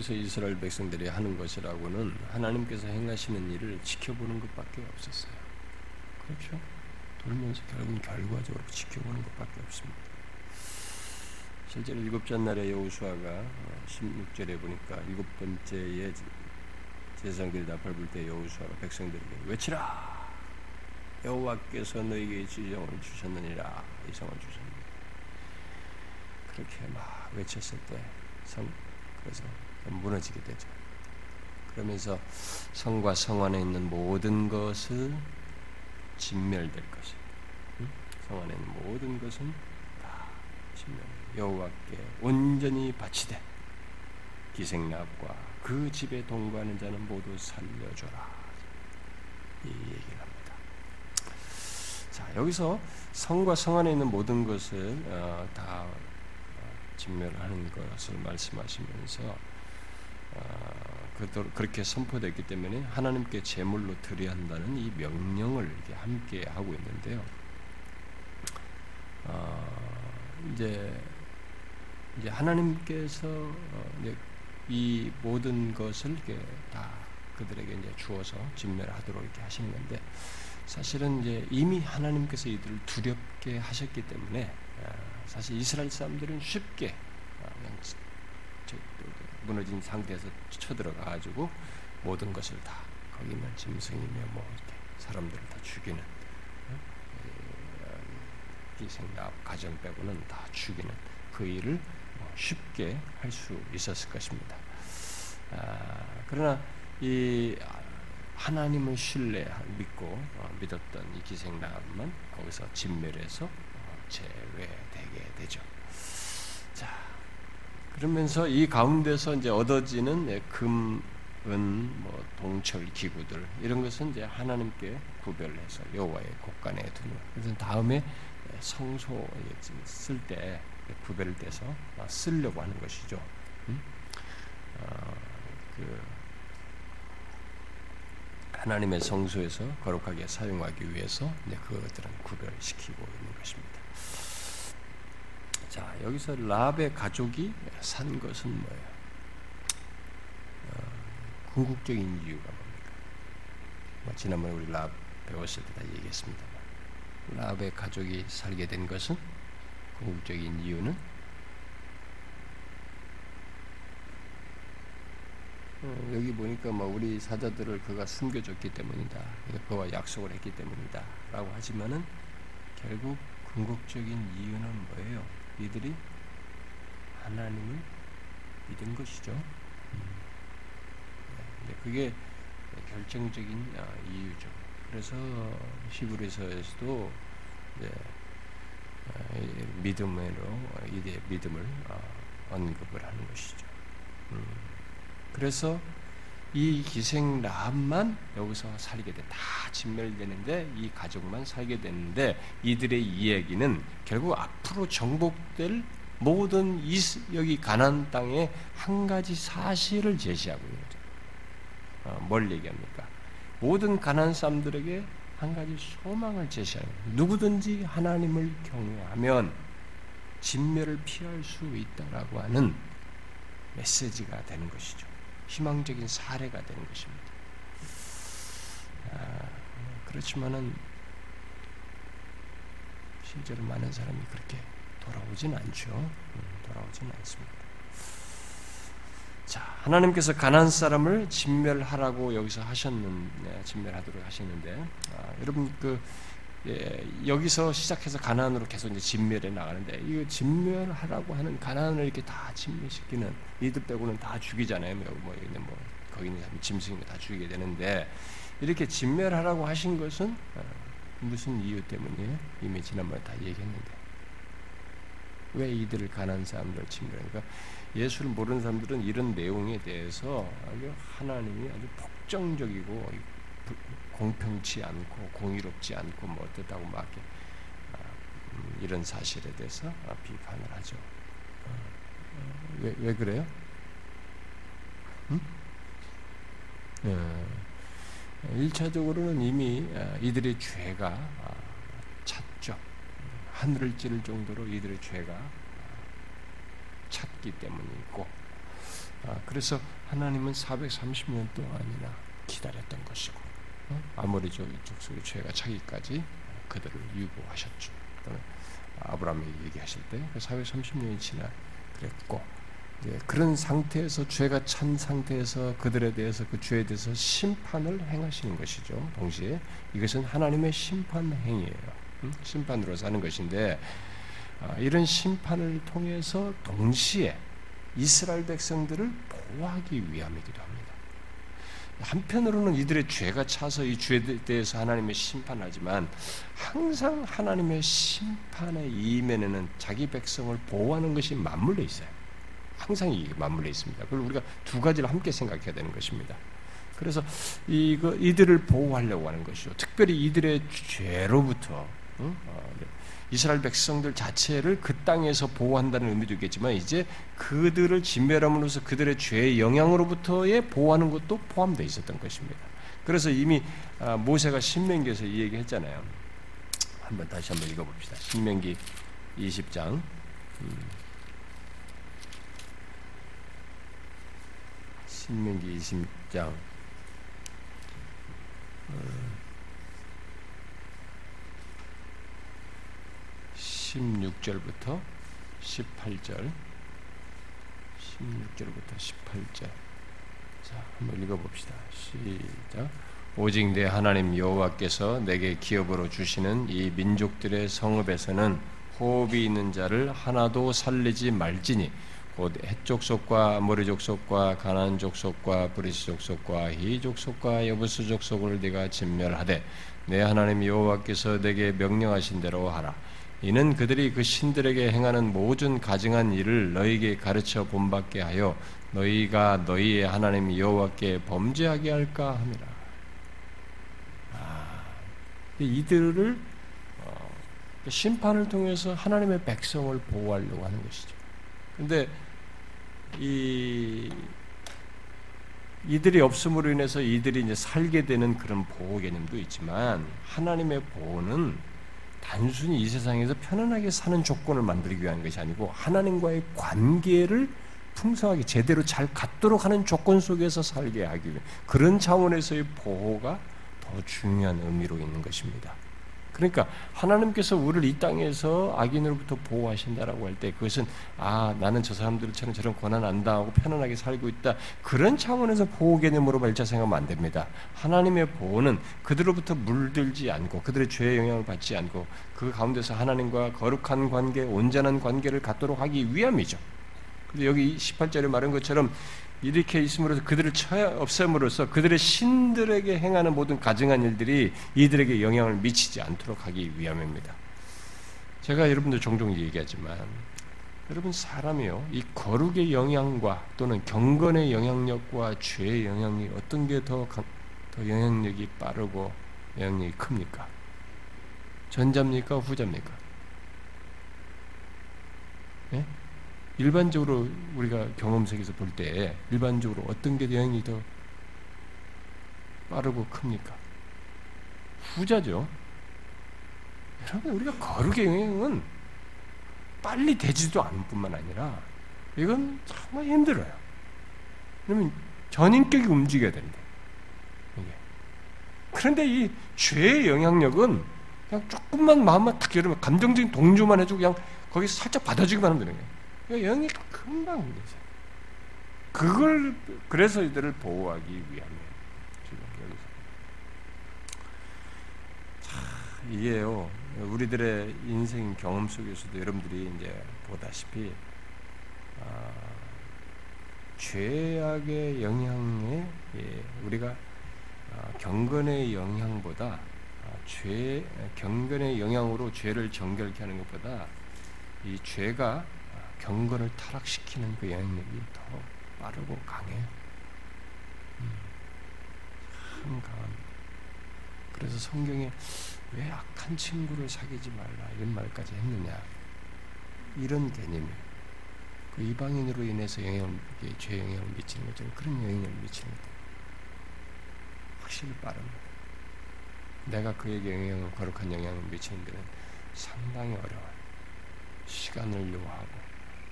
여기서 이스라엘 백성들이 하는 것이라고는 하나님께서 행하시는 일을 지켜보는 것밖에 없었어요. 그렇죠? 돌면서 결국은 결과적으로 지켜보는 것밖에 없습니다. 실제로 일곱째 날에 여호수아가 16절에 어, 보니까 일곱 번째에 제사장들이 나팔 불 때 여호수아가 백성들에게 외치라 여호와께서 너에게 지정을 주셨느니라 이성을 주셨느니라 그렇게 막 외쳤을 때 성, 그래서 무너지게 되죠. 그러면서 성과 성 안에 있는 모든 것을 진멸될 것이. 성 안에 있는 모든 것은 다 진멸. 여호와께 온전히 바치되 기생납과 그 집에 동거하는 자는 모두 살려줘라. 이 얘기를 합니다. 자 여기서 성과 성 안에 있는 모든 것을 어, 다 진멸하는 것을 말씀하시면서 어, 그렇게 선포됐기 때문에 하나님께 제물로 드려야 한다는 이 명령을 이렇게 함께 하고 있는데요. 어, 이제 이제 하나님께서 어, 이제 이 모든 것을 이렇게 다 그들에게 이제 주어서 진멸하도록 이렇게 하시는 건데 사실은 이제 이미 하나님께서 이들을 두렵게 하셨기 때문에 사실 이스라엘 사람들은 쉽게 무너진 상태에서 쳐들어가 가지고 모든 것을 다 거기면 짐승이며 뭐 이렇게 사람들을 다 죽이는 어? 기생납 가정 빼고는 다 죽이는 그 일을 뭐 쉽게 할 수 있었을 것입니다. 아, 그러나 이 하나님을 신뢰 믿고 어, 믿었던 이 기생남은 거기서 진멸해서 어, 제외되게 되죠. 자, 그러면서 이 가운데서 이제 얻어지는 금, 은, 뭐 동철 기구들 이런 것은 이제 하나님께 구별해서 여호와의 곳간에 두는. 그래서 다음에 성소 쓸 때 구별을 떼서 쓰려고 하는 것이죠. 음? 어, 그 하나님의 성소에서 거룩하게 사용하기 위해서 그것들은 구별시키고 있는 것입니다. 자, 여기서 랍의 가족이 산 것은 뭐예요? 어, 궁극적인 이유가 뭡니까? 뭐 지난번에 우리 랍 배웠을 때 다 얘기했습니다만, 랍의 가족이 살게 된 것은 궁극적인 이유는 어, 여기 보니까 뭐 우리 사자들을 그가 숨겨줬기 때문이다. 그와 약속을 했기 때문이다 라고 하지만은 결국 궁극적인 이유는 뭐예요? 이들이 하나님을 믿은 것이죠. 그게 결정적인 아, 이유죠. 그래서 히브리서에서도 믿음으로 이대 믿음을 언급을 하는 것이죠. 음. 그래서 이 기생 라합만 여기서 살게 돼. 다 진멸되는데 이 가족만 살게 되는데 이들의 이야기는 결국 앞으로 정복될 모든 여기 가난 땅의 한 가지 사실을 제시하고 있는 거죠. 어, 뭘 얘기합니까? 모든 가난 사람들에게 한 가지 소망을 제시하는 거예요. 누구든지 하나님을 경외하면 진멸을 피할 수 있다라고 하는 메시지가 되는 것이죠. 희망적인 사례가 되는 것입니다. 아, 그렇지만은 실제로 많은 사람이 그렇게 돌아오진 않죠. 음, 돌아오진 않습니다. 자, 하나님께서 가난 사람을 진멸하라고 여기서 하셨는 네, 진멸하도록 하셨는데 아, 여러분 그 예, 여기서 시작해서 가난으로 계속 이제 진멸해 나가는데 이거 진멸하라고 하는 가난을 이렇게 다 진멸시키는 이들 빼고는 다 죽이잖아요. 뭐, 뭐, 뭐 거기 있는 짐승이 다 죽이게 되는데 이렇게 진멸하라고 하신 것은 어, 무슨 이유 때문이에요? 이미 지난번에 다 얘기했는데 왜 이들을 가난 사람들 진멸하니까 예수를 모르는 사람들은 이런 내용에 대해서 하나님이 아주 폭정적이고 공평치 않고 공의롭지 않고 뭐 어떻다고 막 아, 음, 이런 사실에 대해서 아, 비판을 하죠. 어, 왜, 왜 그래요? 응? 예. 1차적으로는 이미 아, 이들의 죄가 찼죠. 하늘을 찌를 정도로 이들의 죄가 찼기 때문이고, 그래서 하나님은 430년 동안이나 기다렸던 것이고, 아무리 저 족속의 죄가 차기까지 그들을 유보하셨죠. 아브라함이 얘기하실 때 430년이 그 지나 그랬고 예, 그런 상태에서 죄가 찬 상태에서 그들에 대해서 그 죄에 대해서 심판을 행하시는 것이죠. 동시에 이것은 하나님의 심판 행위예요. 음? 심판으로 사는 것인데 아, 이런 심판을 통해서 동시에 이스라엘 백성들을 보호하기 위함이기도 합니다. 한편으로는 이들의 죄가 차서 이 죄에 대해서 하나님의 심판하지만 항상 하나님의 심판의 이면에는 자기 백성을 보호하는 것이 맞물려 있어요. 항상 이게 맞물려 있습니다. 그걸 우리가 두 가지를 함께 생각해야 되는 것입니다. 그래서 이거 이들을 보호하려고 하는 것이죠. 특별히 이들의 죄로부터 응? 어, 네. 이스라엘 백성들 자체를 그 땅에서 보호한다는 의미도 있겠지만 이제 그들을 진멸함으로써 그들의 죄의 영향으로부터의 보호하는 것도 포함되어 있었던 것입니다. 그래서 이미 아, 모세가 신명기에서 이 얘기 했잖아요. 한번 다시 한번 읽어봅시다. 신명기 20장. 신명기 20장. 16절부터 18절 16절부터 18절 자, 한번 읽어봅시다. 시작. 오직 내 하나님 여호와께서 내게 기업으로 주시는 이 민족들의 성읍에서는 호흡이 있는 자를 하나도 살리지 말지니 곧 해족속과 아모리 족속과 가나안 족속과 브리스 족속과 히위 족속과 여부스 족속을 네가 진멸하되 내 하나님 여호와께서 내게 명령하신 대로 하라. 이는 그들이 그 신들에게 행하는 모든 가증한 일을 너희에게 가르쳐 본받게 하여 너희가 너희의 하나님 여호와께 범죄하게 할까 함이라. 아, 이들을 어, 심판을 통해서 하나님의 백성을 보호하려고 하는 것이죠. 근데 이 이들이 없음으로 인해서 이들이 이제 살게 되는 그런 보호 개념도 있지만 하나님의 보호는 단순히 이 세상에서 편안하게 사는 조건을 만들기 위한 것이 아니고 하나님과의 관계를 풍성하게 제대로 잘 갖도록 하는 조건 속에서 살게 하기 위해 그런 차원에서의 보호가 더 중요한 의미로 있는 것입니다. 그러니까 하나님께서 우리를 이 땅에서 악인으로부터 보호하신다라고 할 때 그것은 아 나는 저 사람들처럼 저런 고난 안 당하고 편안하게 살고 있다 그런 차원에서 보호 개념으로 발자 생각하면 안 됩니다. 하나님의 보호는 그들로부터 물들지 않고 그들의 죄의 영향을 받지 않고 그 가운데서 하나님과 거룩한 관계, 온전한 관계를 갖도록 하기 위함이죠. 근데 여기 18절에 말한 것처럼 이렇게 있음으로써 그들을 처 없앰으로써 그들의 신들에게 행하는 모든 가증한 일들이 이들에게 영향을 미치지 않도록 하기 위함입니다. 제가 여러분들 종종 얘기하지만 여러분 사람이요 이 거룩의 영향과 또는 경건의 영향력과 죄의 영향이 어떤 게더 더 영향력이 빠르고 영향력이 큽니까? 전자입니까 후자입니까? 네? 일반적으로 우리가 경험 세계에서 볼 때 일반적으로 어떤 게 영향이 더 빠르고 큽니까? 후자죠. 여러분 우리가 거룩의 영향은 빨리 되지도 않을 뿐만 아니라 이건 정말 힘들어요. 그러면 전인격이 움직여야 된다. 이게. 그런데 이 죄의 영향력은 그냥 조금만 마음만 탁 열으면 감정적인 동조만 해주고 그냥 거기서 살짝 받아주기만 하면 되는 거예요. 영이 금방 되죠. 그걸 그래서 이들을 보호하기 위함이에요. 지금 여기서. 자, 이게요. 우리들의 인생 경험 속에서도 여러분들이 이제 보다시피 아, 죄악의 영향에 예, 우리가 아, 경건의 영향보다 아, 죄 경건의 영향으로 죄를 정결케 하는 것보다 이 죄가 경건을 타락시키는 그 영향력이 더 빠르고 강해요. 음, 참 강합니다. 그래서 성경에 왜 악한 친구를 사귀지 말라 이런 말까지 했느냐 이런 개념이에요. 그 이방인으로 인해서 영향을 죄 영향을 미치는 것처럼 그런 영향을 미치는 것 확실히 빠릅니다. 내가 그에게 영향을 거룩한 영향을 미치는 데는 상당히 어려워요. 시간을 요하고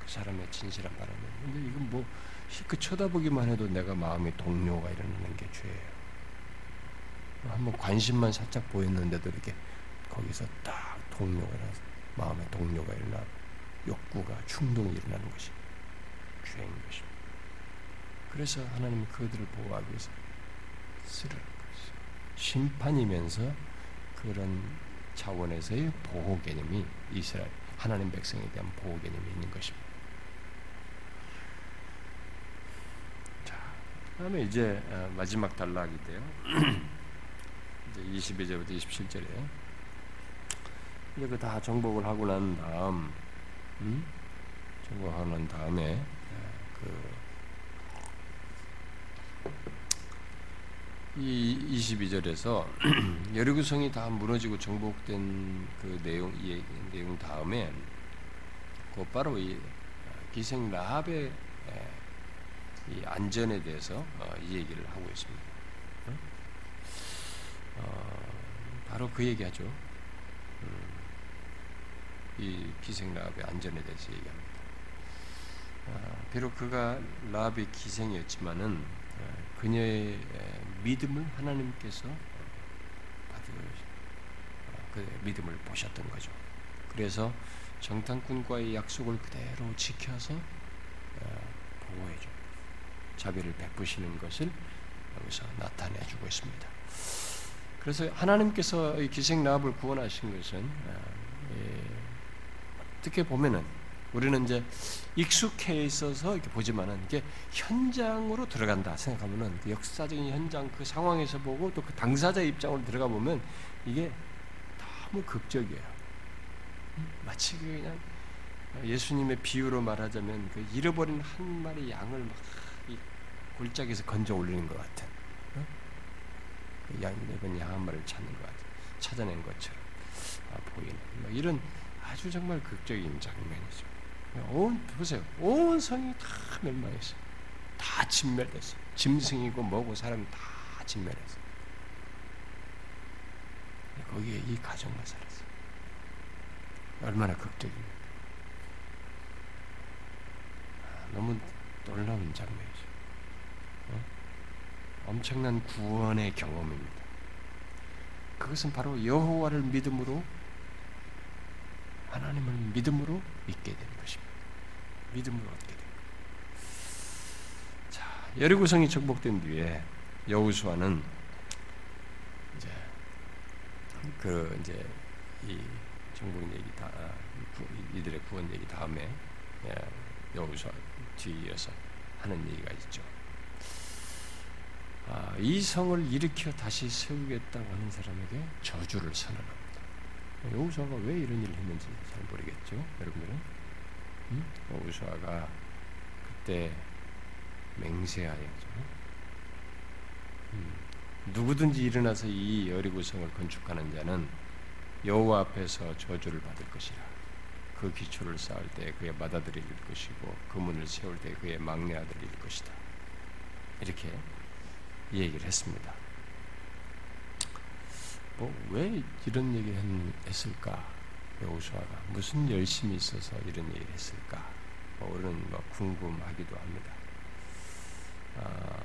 그 사람의 진실한 바람에. 근데 이건 뭐, 그 쳐다보기만 해도 내가 마음에 동료가 일어나는 게 죄예요. 한번 관심만 살짝 보였는데도 이렇게 거기서 딱 동료가 일어나서 마음에 동료가 일어나 욕구가 충동이 일어나는 것이 죄인 것입니다. 그래서 하나님은 그들을 보호하기 위해서 것이 심판이면서 그런 차원에서의 보호 개념이 이스라엘 하나님 백성에 대한 보호 개념이 있는 것입니다. 다음에 이제 어, 마지막 단락인데요. <clears throat> 이제 22절부터 27절에 이제 그 다 정복을 하고 난 다음, 음? 정복하고 난 다음에 어, 그이 22절에서 <clears throat> 여리고성이 다 무너지고 정복된 그 내용 이 내용 다음에 곧바로 이 기생 라합의 이 안전에 대해서 어, 이 얘기를 하고 있습니다. 어, 바로 그 얘기하죠. 음, 이 기생 라합의 안전에 대해서 얘기합니다. 어, 비록 그가 라합의 기생이었지만은 어, 그녀의 믿음을 하나님께서 어, 그 믿음을 보셨던 거죠. 그래서 정탐꾼과의 약속을 그대로 지켜서 어, 보호해줘. 자비를 베푸시는 것을 여기서 나타내 주고 있습니다. 그래서 하나님께서 기생 라합을 구원하신 것은 어, 예, 어떻게 보면은 우리는 이제 익숙해 있어서 이렇게 보지만은 이게 현장으로 들어간다 생각하면은 그 역사적인 현장 그 상황에서 보고 또 그 당사자 입장으로 들어가 보면 이게 너무 극적이에요. 마치 그냥 예수님의 비유로 말하자면 그 잃어버린 한 마리 양을 막 골짜기에서 건져 올리는 것 같은 어? 그양 내번 양한 마리를 찾는 것 같은 찾아낸 것처럼 아, 보이는 뭐 이런 아주 정말 극적인 장면이죠. 온 보세요, 온 성이 다 멸망했어, 다 진멸됐어. 짐승이고 뭐고 사람 다 진멸했어. 거기에 이 가정만 살았어. 얼마나 극적입니까? 아, 너무 놀라운 장면이죠. 엄청난 구원의 경험입니다. 그것은 바로 여호와를 믿음으로 하나님을 믿음으로 믿게 되는 것입니다. 믿음으로 얻게 됩니다. 자, 여리고성이 정복된 뒤에 여호수아는 이제 그 이제 이 정복 얘기 다 아, 이들의 구원 얘기 다음에 예, 여호수아 뒤에서 하는 얘기가 있죠. 아, 이 성을 일으켜 다시 세우겠다고 하는 사람에게 저주를 선언합니다. 여우수아가 왜 이런 일을 했는지 잘 모르겠죠, 여러분들은? 음? 여우수아가 그때 맹세하였죠. 음, 누구든지 일어나서 이 여리고성을 건축하는 자는 여호와 앞에서 저주를 받을 것이라. 그 기초를 쌓을 때 그의 맏아들일 것이고 그 문을 세울 때 그의 막내 아들일 것이다. 이렇게 얘기를 했습니다. 뭐 왜 이런 얘기를 했을까? 여호수아가 무슨 열심이 있어서 이런 얘기를 했을까? 뭐 우리는 뭐 궁금하기도 합니다. 아,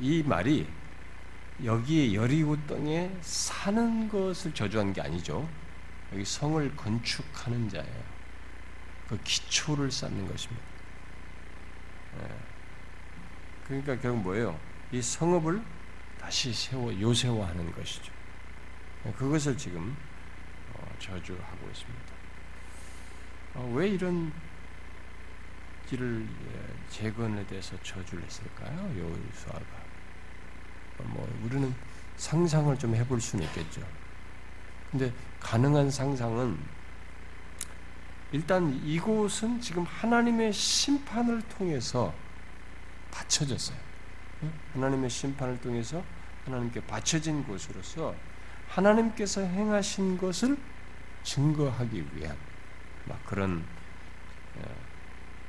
이 말이 여기 여리고 땅에 사는 것을 저주한 게 아니죠. 여기 성을 건축하는 자예요. 그 기초를 쌓는 것입니다. 예. 그러니까 결국 뭐예요? 이 성읍을 다시 세워 요새화하는 것이죠. 그것을 지금 어, 저주하고 있습니다. 어, 왜 이런 길을 예, 재건에 대해서 저주를 했을까요? 여호수아가 어, 뭐 우리는 상상을 좀 해볼 수는 있겠죠. 근데 가능한 상상은 일단 이곳은 지금 하나님의 심판을 통해서 받쳐졌어요. 하나님의 심판을 통해서 하나님께 바쳐진 곳으로서 하나님께서 행하신 것을 증거하기 위한 막 그런 어,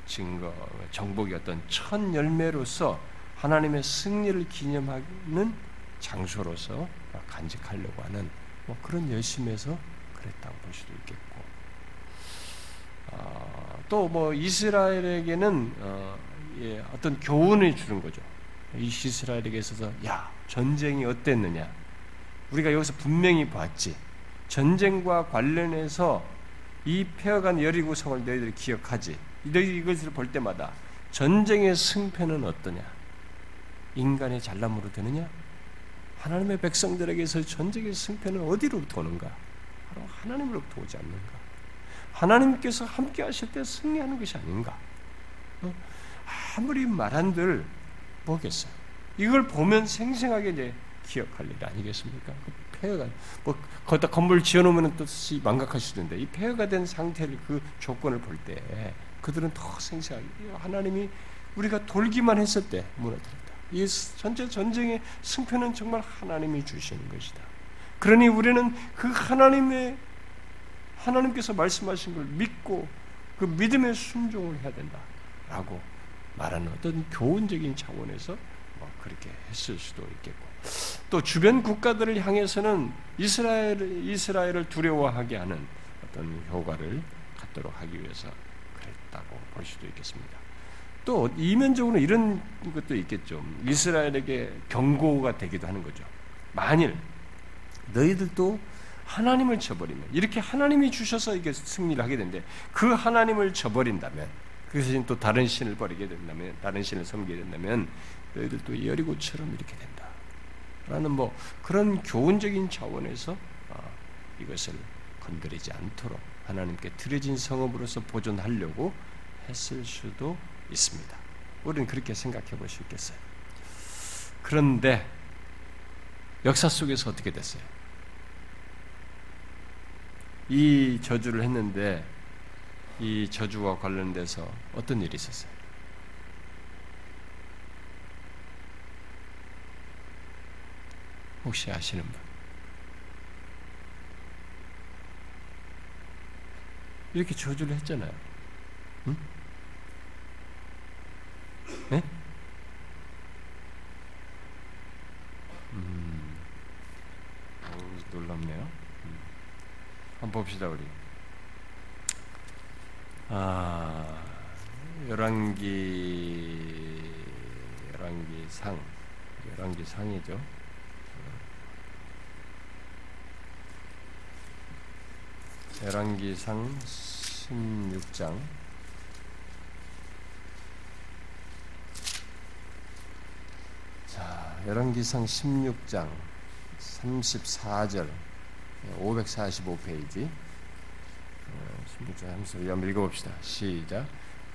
증거 정복이 어떤 첫 열매로서 하나님의 승리를 기념하는 장소로서 간직하려고 하는 뭐 그런 열심에서 그랬다고 볼 수도 있겠고 어, 또뭐 이스라엘에게는 어, 예, 어떤 교훈을 주는 거죠. 이 이스라엘에게 있어서 야 전쟁이 어땠느냐? 우리가 여기서 분명히 봤지. 전쟁과 관련해서 이 폐허간 여리고성을 너희들이 기억하지. 너희 이것을 볼 때마다 전쟁의 승패는 어떠냐? 인간의 잘남으로 되느냐? 하나님의 백성들에게서 전쟁의 승패는 어디로부터 오는가? 바로 하나님으로부터 오지 않는가? 하나님께서 함께 하실 때 승리하는 것이 아닌가? 어? 아무리 말한들 뭐겠어요? 이걸 보면 생생하게 이제 기억할 일 아니겠습니까? 그 폐허가 뭐 거기다 건물 지어놓으면 또 망각할 수도 있는데 이 폐허가 된 상태를 그 조건을 볼 때 그들은 더 생생하게 하나님이 우리가 돌기만 했을 때 무너뜨렸다. 이 전체 전쟁의 승패는 정말 하나님이 주시는 것이다. 그러니 우리는 그 하나님의 하나님께서 말씀하신 걸 믿고 그 믿음의 순종을 해야 된다라고 말하는 어떤 교훈적인 차원에서 뭐 그렇게 했을 수도 있겠고 또 주변 국가들을 향해서는 이스라엘 이스라엘을 두려워하게 하는 어떤 효과를 갖도록 하기 위해서 그랬다고 볼 수도 있겠습니다. 또 이면적으로 이런 것도 있겠죠. 이스라엘에게 경고가 되기도 하는 거죠. 만일 너희들도 하나님을 저버리면 이렇게 하나님이 주셔서 이게 승리를 하게 되는데 그 하나님을 저버린다면 그래서 또 다른 신을 버리게 된다면, 다른 신을 섬기게 된다면 너희들도 여리고처럼 이렇게 된다. 라는 뭐 그런 교훈적인 차원에서 어, 이것을 건드리지 않도록 하나님께 드려진 성업으로서 보존하려고 했을 수도 있습니다. 우리는 그렇게 생각해 볼 수 있겠어요. 그런데 역사 속에서 어떻게 됐어요? 이 저주를 했는데 이 저주와 관련돼서 어떤 일이 있었어요? 혹시 아시는 분? 이렇게 저주를 했잖아요. 응? 네? 음, 오, 놀랍네요. 음. 한번 봅시다, 우리. 아, 열왕기 열왕기 상 열왕기 상이죠. 열왕기상 16장 자, 열왕기상 16장 34절 545페이지 16절 한번 읽어봅시다. 시작.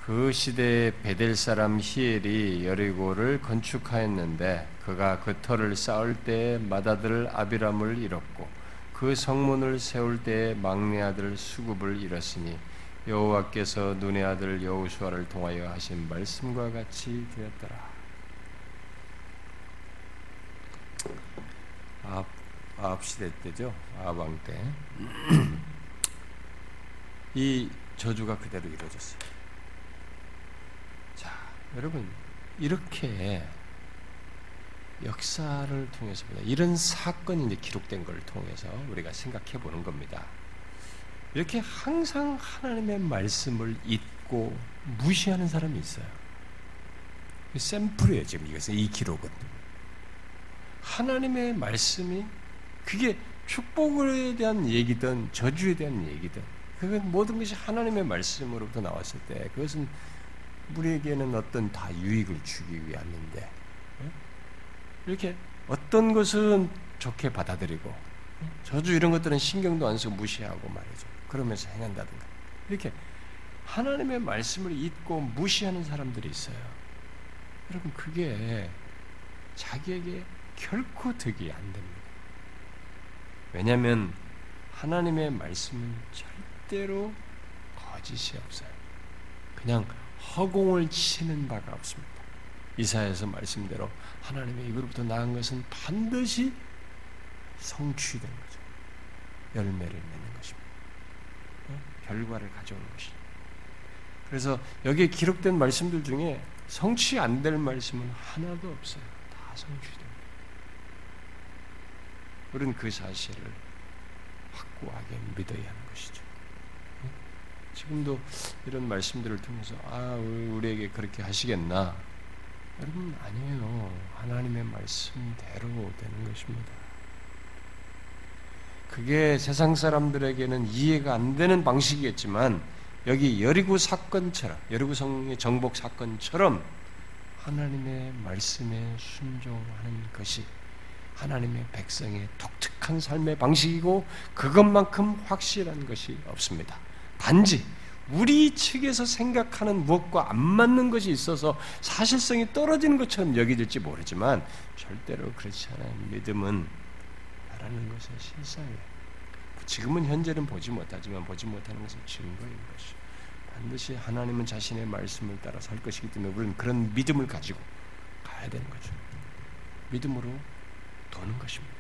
그 시대에 베델 사람 히엘이 여리고를 건축하였는데 그가 그 터를 쌓을 때에 맏아들 아비람을 잃었고 그 성문을 세울 때에 막내 아들 수굽을 잃었으니 여호와께서 눈의 아들 여호수아를 통하여 하신 말씀과 같이 되었더라. 아합, 시대 때죠. 아합왕 때. <clears throat> 이 저주가 그대로 이루어졌어요. 자, 여러분 이렇게 역사를 통해서 이런 사건이 기록된 걸 통해서 우리가 생각해 보는 겁니다. 이렇게 항상 하나님의 말씀을 잊고 무시하는 사람이 있어요. 샘플이에요, 지금 이것은 이 기록은. 하나님의 말씀이 그게 축복에 대한 얘기든 저주에 대한 얘기든 그건 모든 것이 하나님의 말씀으로부터 나왔을 때 그것은 우리에게는 어떤 다 유익을 주기 위함인데 예? 이렇게 어떤 것은 좋게 받아들이고 저주 이런 것들은 신경도 안 쓰고 무시하고 말이죠. 그러면서 행한다든가 이렇게 하나님의 말씀을 잊고 무시하는 사람들이 있어요. 여러분 그게 자기에게 결코 득이 안 됩니다. 왜냐하면 하나님의 말씀은 절대 로 거짓이 없어요. 그냥 허공을 치는 바가 없습니다. 이사에서 말씀대로 하나님의 입으로부터 나온 것은 반드시 성취된 거죠. 열매를 맺는 것입니다. 어? 결과를 가져오는 것이죠. 그래서 여기에 기록된 말씀들 중에 성취 안 될 말씀은 하나도 없어요. 다 성취됩니다. 우리는 그 사실을 확고하게 믿어야 하는 것이죠. 지금도 이런 말씀들을 통해서 아 우리에게 그렇게 하시겠나? 여러분 아니에요. 하나님의 말씀대로 되는 것입니다. 그게 세상 사람들에게는 이해가 안 되는 방식이겠지만 여기 여리고 사건처럼 여리고 성의 정복 사건처럼 하나님의 말씀에 순종하는 것이 하나님의 백성의 독특한 삶의 방식이고 그것만큼 확실한 것이 없습니다. 단지 우리 측에서 생각하는 무엇과 안 맞는 것이 있어서 사실성이 떨어지는 것처럼 여겨질지 모르지만 절대로 그렇지 않은 믿음은 바라는 것의 실상이에요. 지금은 현재는 보지 못하지만 보지 못하는 것은 증거인 것이 반드시 하나님은 자신의 말씀을 따라 살 것이기 때문에 우리는 그런 믿음을 가지고 가야 되는 거죠. 믿음으로 도는 것입니다.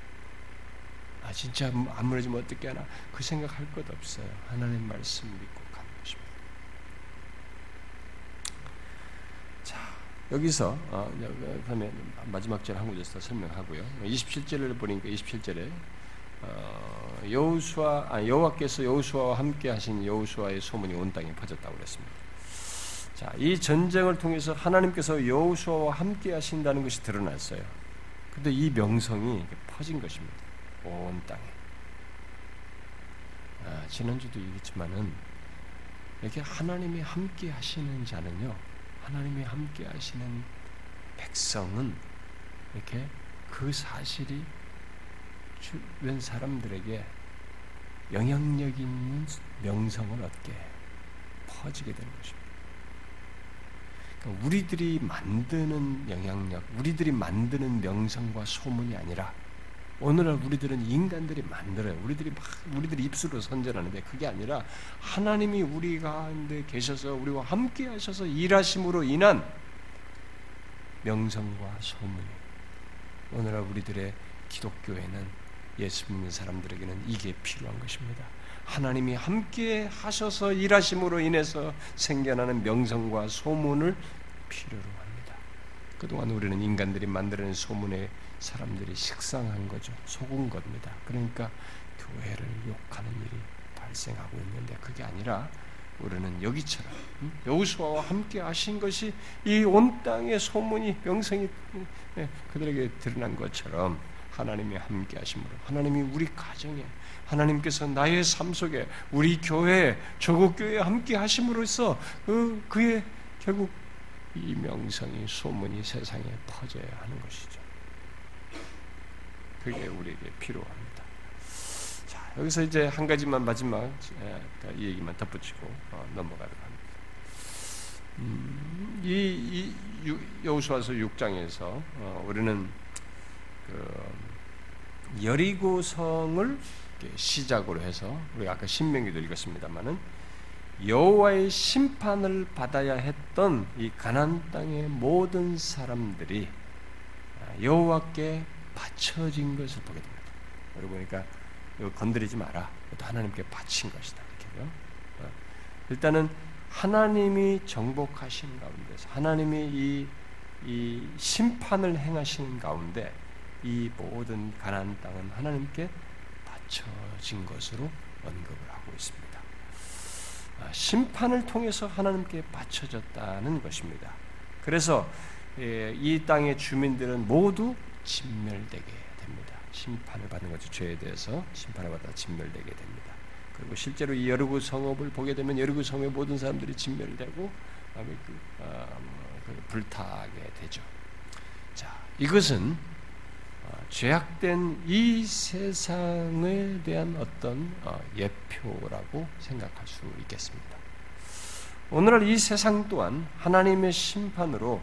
아 진짜 안 무너지면 어떻게 하나 그 생각할 것 없어요. 하나님 말씀 믿고 가는 것입니다. 자 여기서 어, 그다음에 마지막 절 한 구절에서 설명하고요. 27절을 보니까 27절에 어, 여호수아 아, 여호와께서 여호수아와 함께 하신 여호수아의 소문이 온 땅에 퍼졌다고 그랬습니다. 자, 이 전쟁을 통해서 하나님께서 여호수아와 함께 하신다는 것이 드러났어요. 근데 이 명성이 퍼진 것입니다. 온 땅에. 아, 지난주도 얘기했지만은 이렇게 하나님이 함께 하시는 자는요, 하나님이 함께 하시는 백성은 이렇게 그 사실이 주변 사람들에게 영향력 있는 명성을 얻게 퍼지게 되는 것입니다. 그러니까 우리들이 만드는 영향력, 우리들이 만드는 명성과 소문이 아니라 오늘날 우리들은 인간들이 만들어요. 우리들이 막 우리들이 입술로 선전하는데 그게 아니라 하나님이 우리 가운데 계셔서 우리와 함께 하셔서 일하심으로 인한 명성과 소문이 오늘날 우리들의 기독교에는 예수 믿는 사람들에게는 이게 필요한 것입니다. 하나님이 함께 하셔서 일하심으로 인해서 생겨나는 명성과 소문을 필요로 합니다. 그동안 우리는 인간들이 만들어낸 소문에 사람들이 식상한 거죠. 속은 겁니다. 그러니까 교회를 욕하는 일이 발생하고 있는데 그게 아니라 우리는 여기처럼 여호수아와 함께 하신 것이 이 온 땅의 소문이 명성이 예, 그들에게 드러난 것처럼 하나님이 함께 하심으로 하나님이 우리 가정에 하나님께서 나의 삶 속에 우리 교회 조국 교회에 함께 하심으로써 그 그의 결국 이 명성이 소문이 세상에 퍼져야 하는 것이죠. 그게 우리에게 필요합니다. 자 여기서 이제 한 가지만 마지막 이 얘기만 덧붙이고 어, 넘어가도록 합니다. 음, 이, 이 여호수아서 6장에서 어, 우리는 그 여리고성을 시작으로 해서 우리 아까 신명기도 읽었습니다만은 여호와의 심판을 받아야 했던 이 가나안 땅의 모든 사람들이 여호와께 바쳐진 것을 보게 됩니다. 여기 보니까 이거 건드리지 마라. 하나님께 바친 것이다. 이렇게요. 어. 일단은 하나님이 정복하신 가운데서 하나님이 이, 이 심판을 행하시는 가운데 이 모든 가나안 땅은 하나님께 바쳐진 것으로 언급을 하고 있습니다. 아, 심판을 통해서 하나님께 바쳐졌다는 것입니다. 그래서 예, 이 땅의 주민들은 모두 진멸되게 됩니다. 심판을 받는 거죠. 죄에 대해서 심판을 받아 진멸되게 됩니다. 그리고 실제로 이 여르구 성읍을 보게 되면 여르구 성의 모든 사람들이 진멸되고 그, 아, 뭐, 그 불타게 되죠. 자, 이것은 어, 죄악된 이 세상에 대한 어떤 어, 예표라고 생각할 수 있겠습니다. 오늘날 이 세상 또한 하나님의 심판으로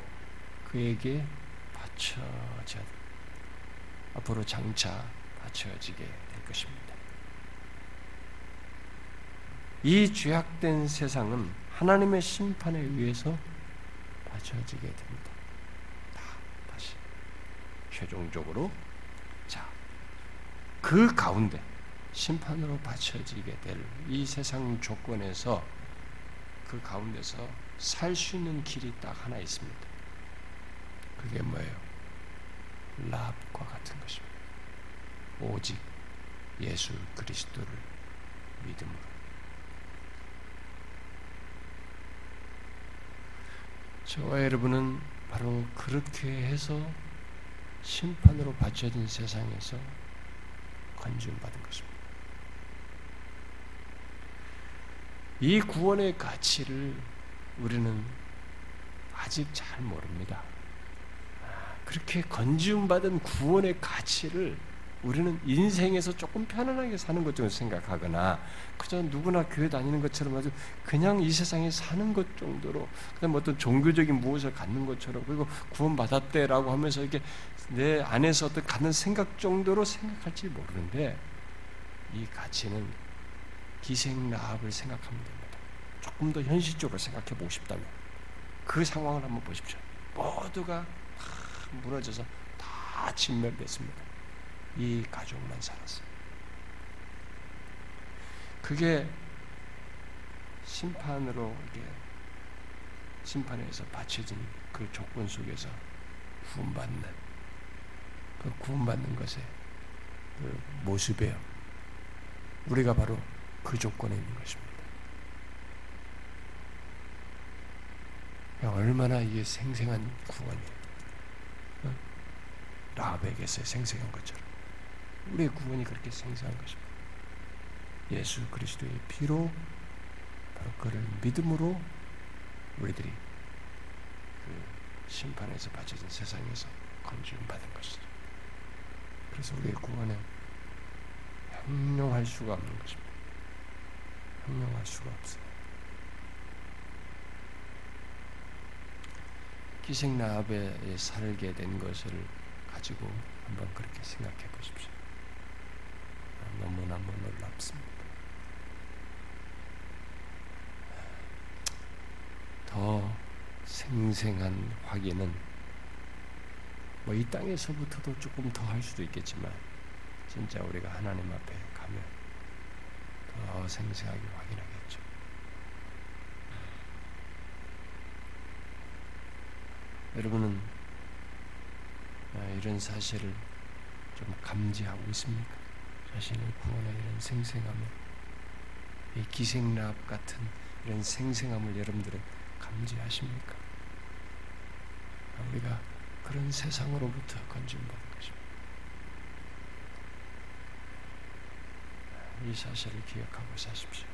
그에게 바쳐져 앞으로 장차 바쳐지게 될 것입니다. 이 죄악된 세상은 하나님의 심판에 의해서 바쳐지게 됩니다. 최종적으로 자, 그 가운데 심판으로 바쳐지게 될 이 세상 조건에서 그 가운데서 살 수 있는 길이 딱 하나 있습니다. 그게 뭐예요? 랍과 같은 것입니다. 오직 예수 그리스도를 믿음으로. 저와 여러분은 바로 그렇게 해서 심판으로 바쳐진 세상에서 건지받은 것입니다. 이 구원의 가치를 우리는 아직 잘 모릅니다. 아, 그렇게 건지받은 구원의 가치를 우리는 인생에서 조금 편안하게 사는 것처럼 생각하거나 그저 누구나 교회 다니는 것처럼 아주 그냥 이 세상에 사는 것 정도로 그냥 어떤 종교적인 무엇을 갖는 것처럼 그리고 구원 받았대라고 하면서 이렇게 내 안에서 어떤 갖는 생각 정도로 생각할지 모르는데 이 가치는 기생 나합을 생각하면 됩니다. 조금 더 현실적으로 생각해 보고 싶다면 그 상황을 한번 보십시오. 모두가 다 무너져서 다 진멸됐습니다. 이 가족만 살았어요. 그게 심판으로 이게 심판에서 바쳐진 그 조건 속에서 구원받는 그 구원받는 것의 그 모습이에요. 우리가 바로 그 조건에 있는 것입니다. 얼마나 이게 생생한 구원이에요. 라합에게서 생생한 것처럼. 우리의 구원이 그렇게 생생한 것입니다. 예수 그리스도의 피로 바로 그를 믿음으로 우리들이 그 심판에서 바쳐진 세상에서 건지움 받은 것이죠. 그래서 우리의 구원은 형용할 수가 없는 것입니다. 형용할 수가 없어요. 기생나합에 살게 된 것을 가지고 한번 그렇게 생각해 보십시오. 너무너무 놀랍습니다. 더 생생한 확인은 뭐 이 땅에서부터도 조금 더 할 수도 있겠지만 진짜 우리가 하나님 앞에 가면 더 생생하게 확인하겠죠. 여러분은 이런 사실을 좀 감지하고 있습니까? 자신을 구원하는 이런 생생함을 이 기생납 같은 이런 생생함을 여러분들은 감지하십니까? 우리가 그런 세상으로부터 건진받은 것입니다. 이 사실을 기억하고 사십시오.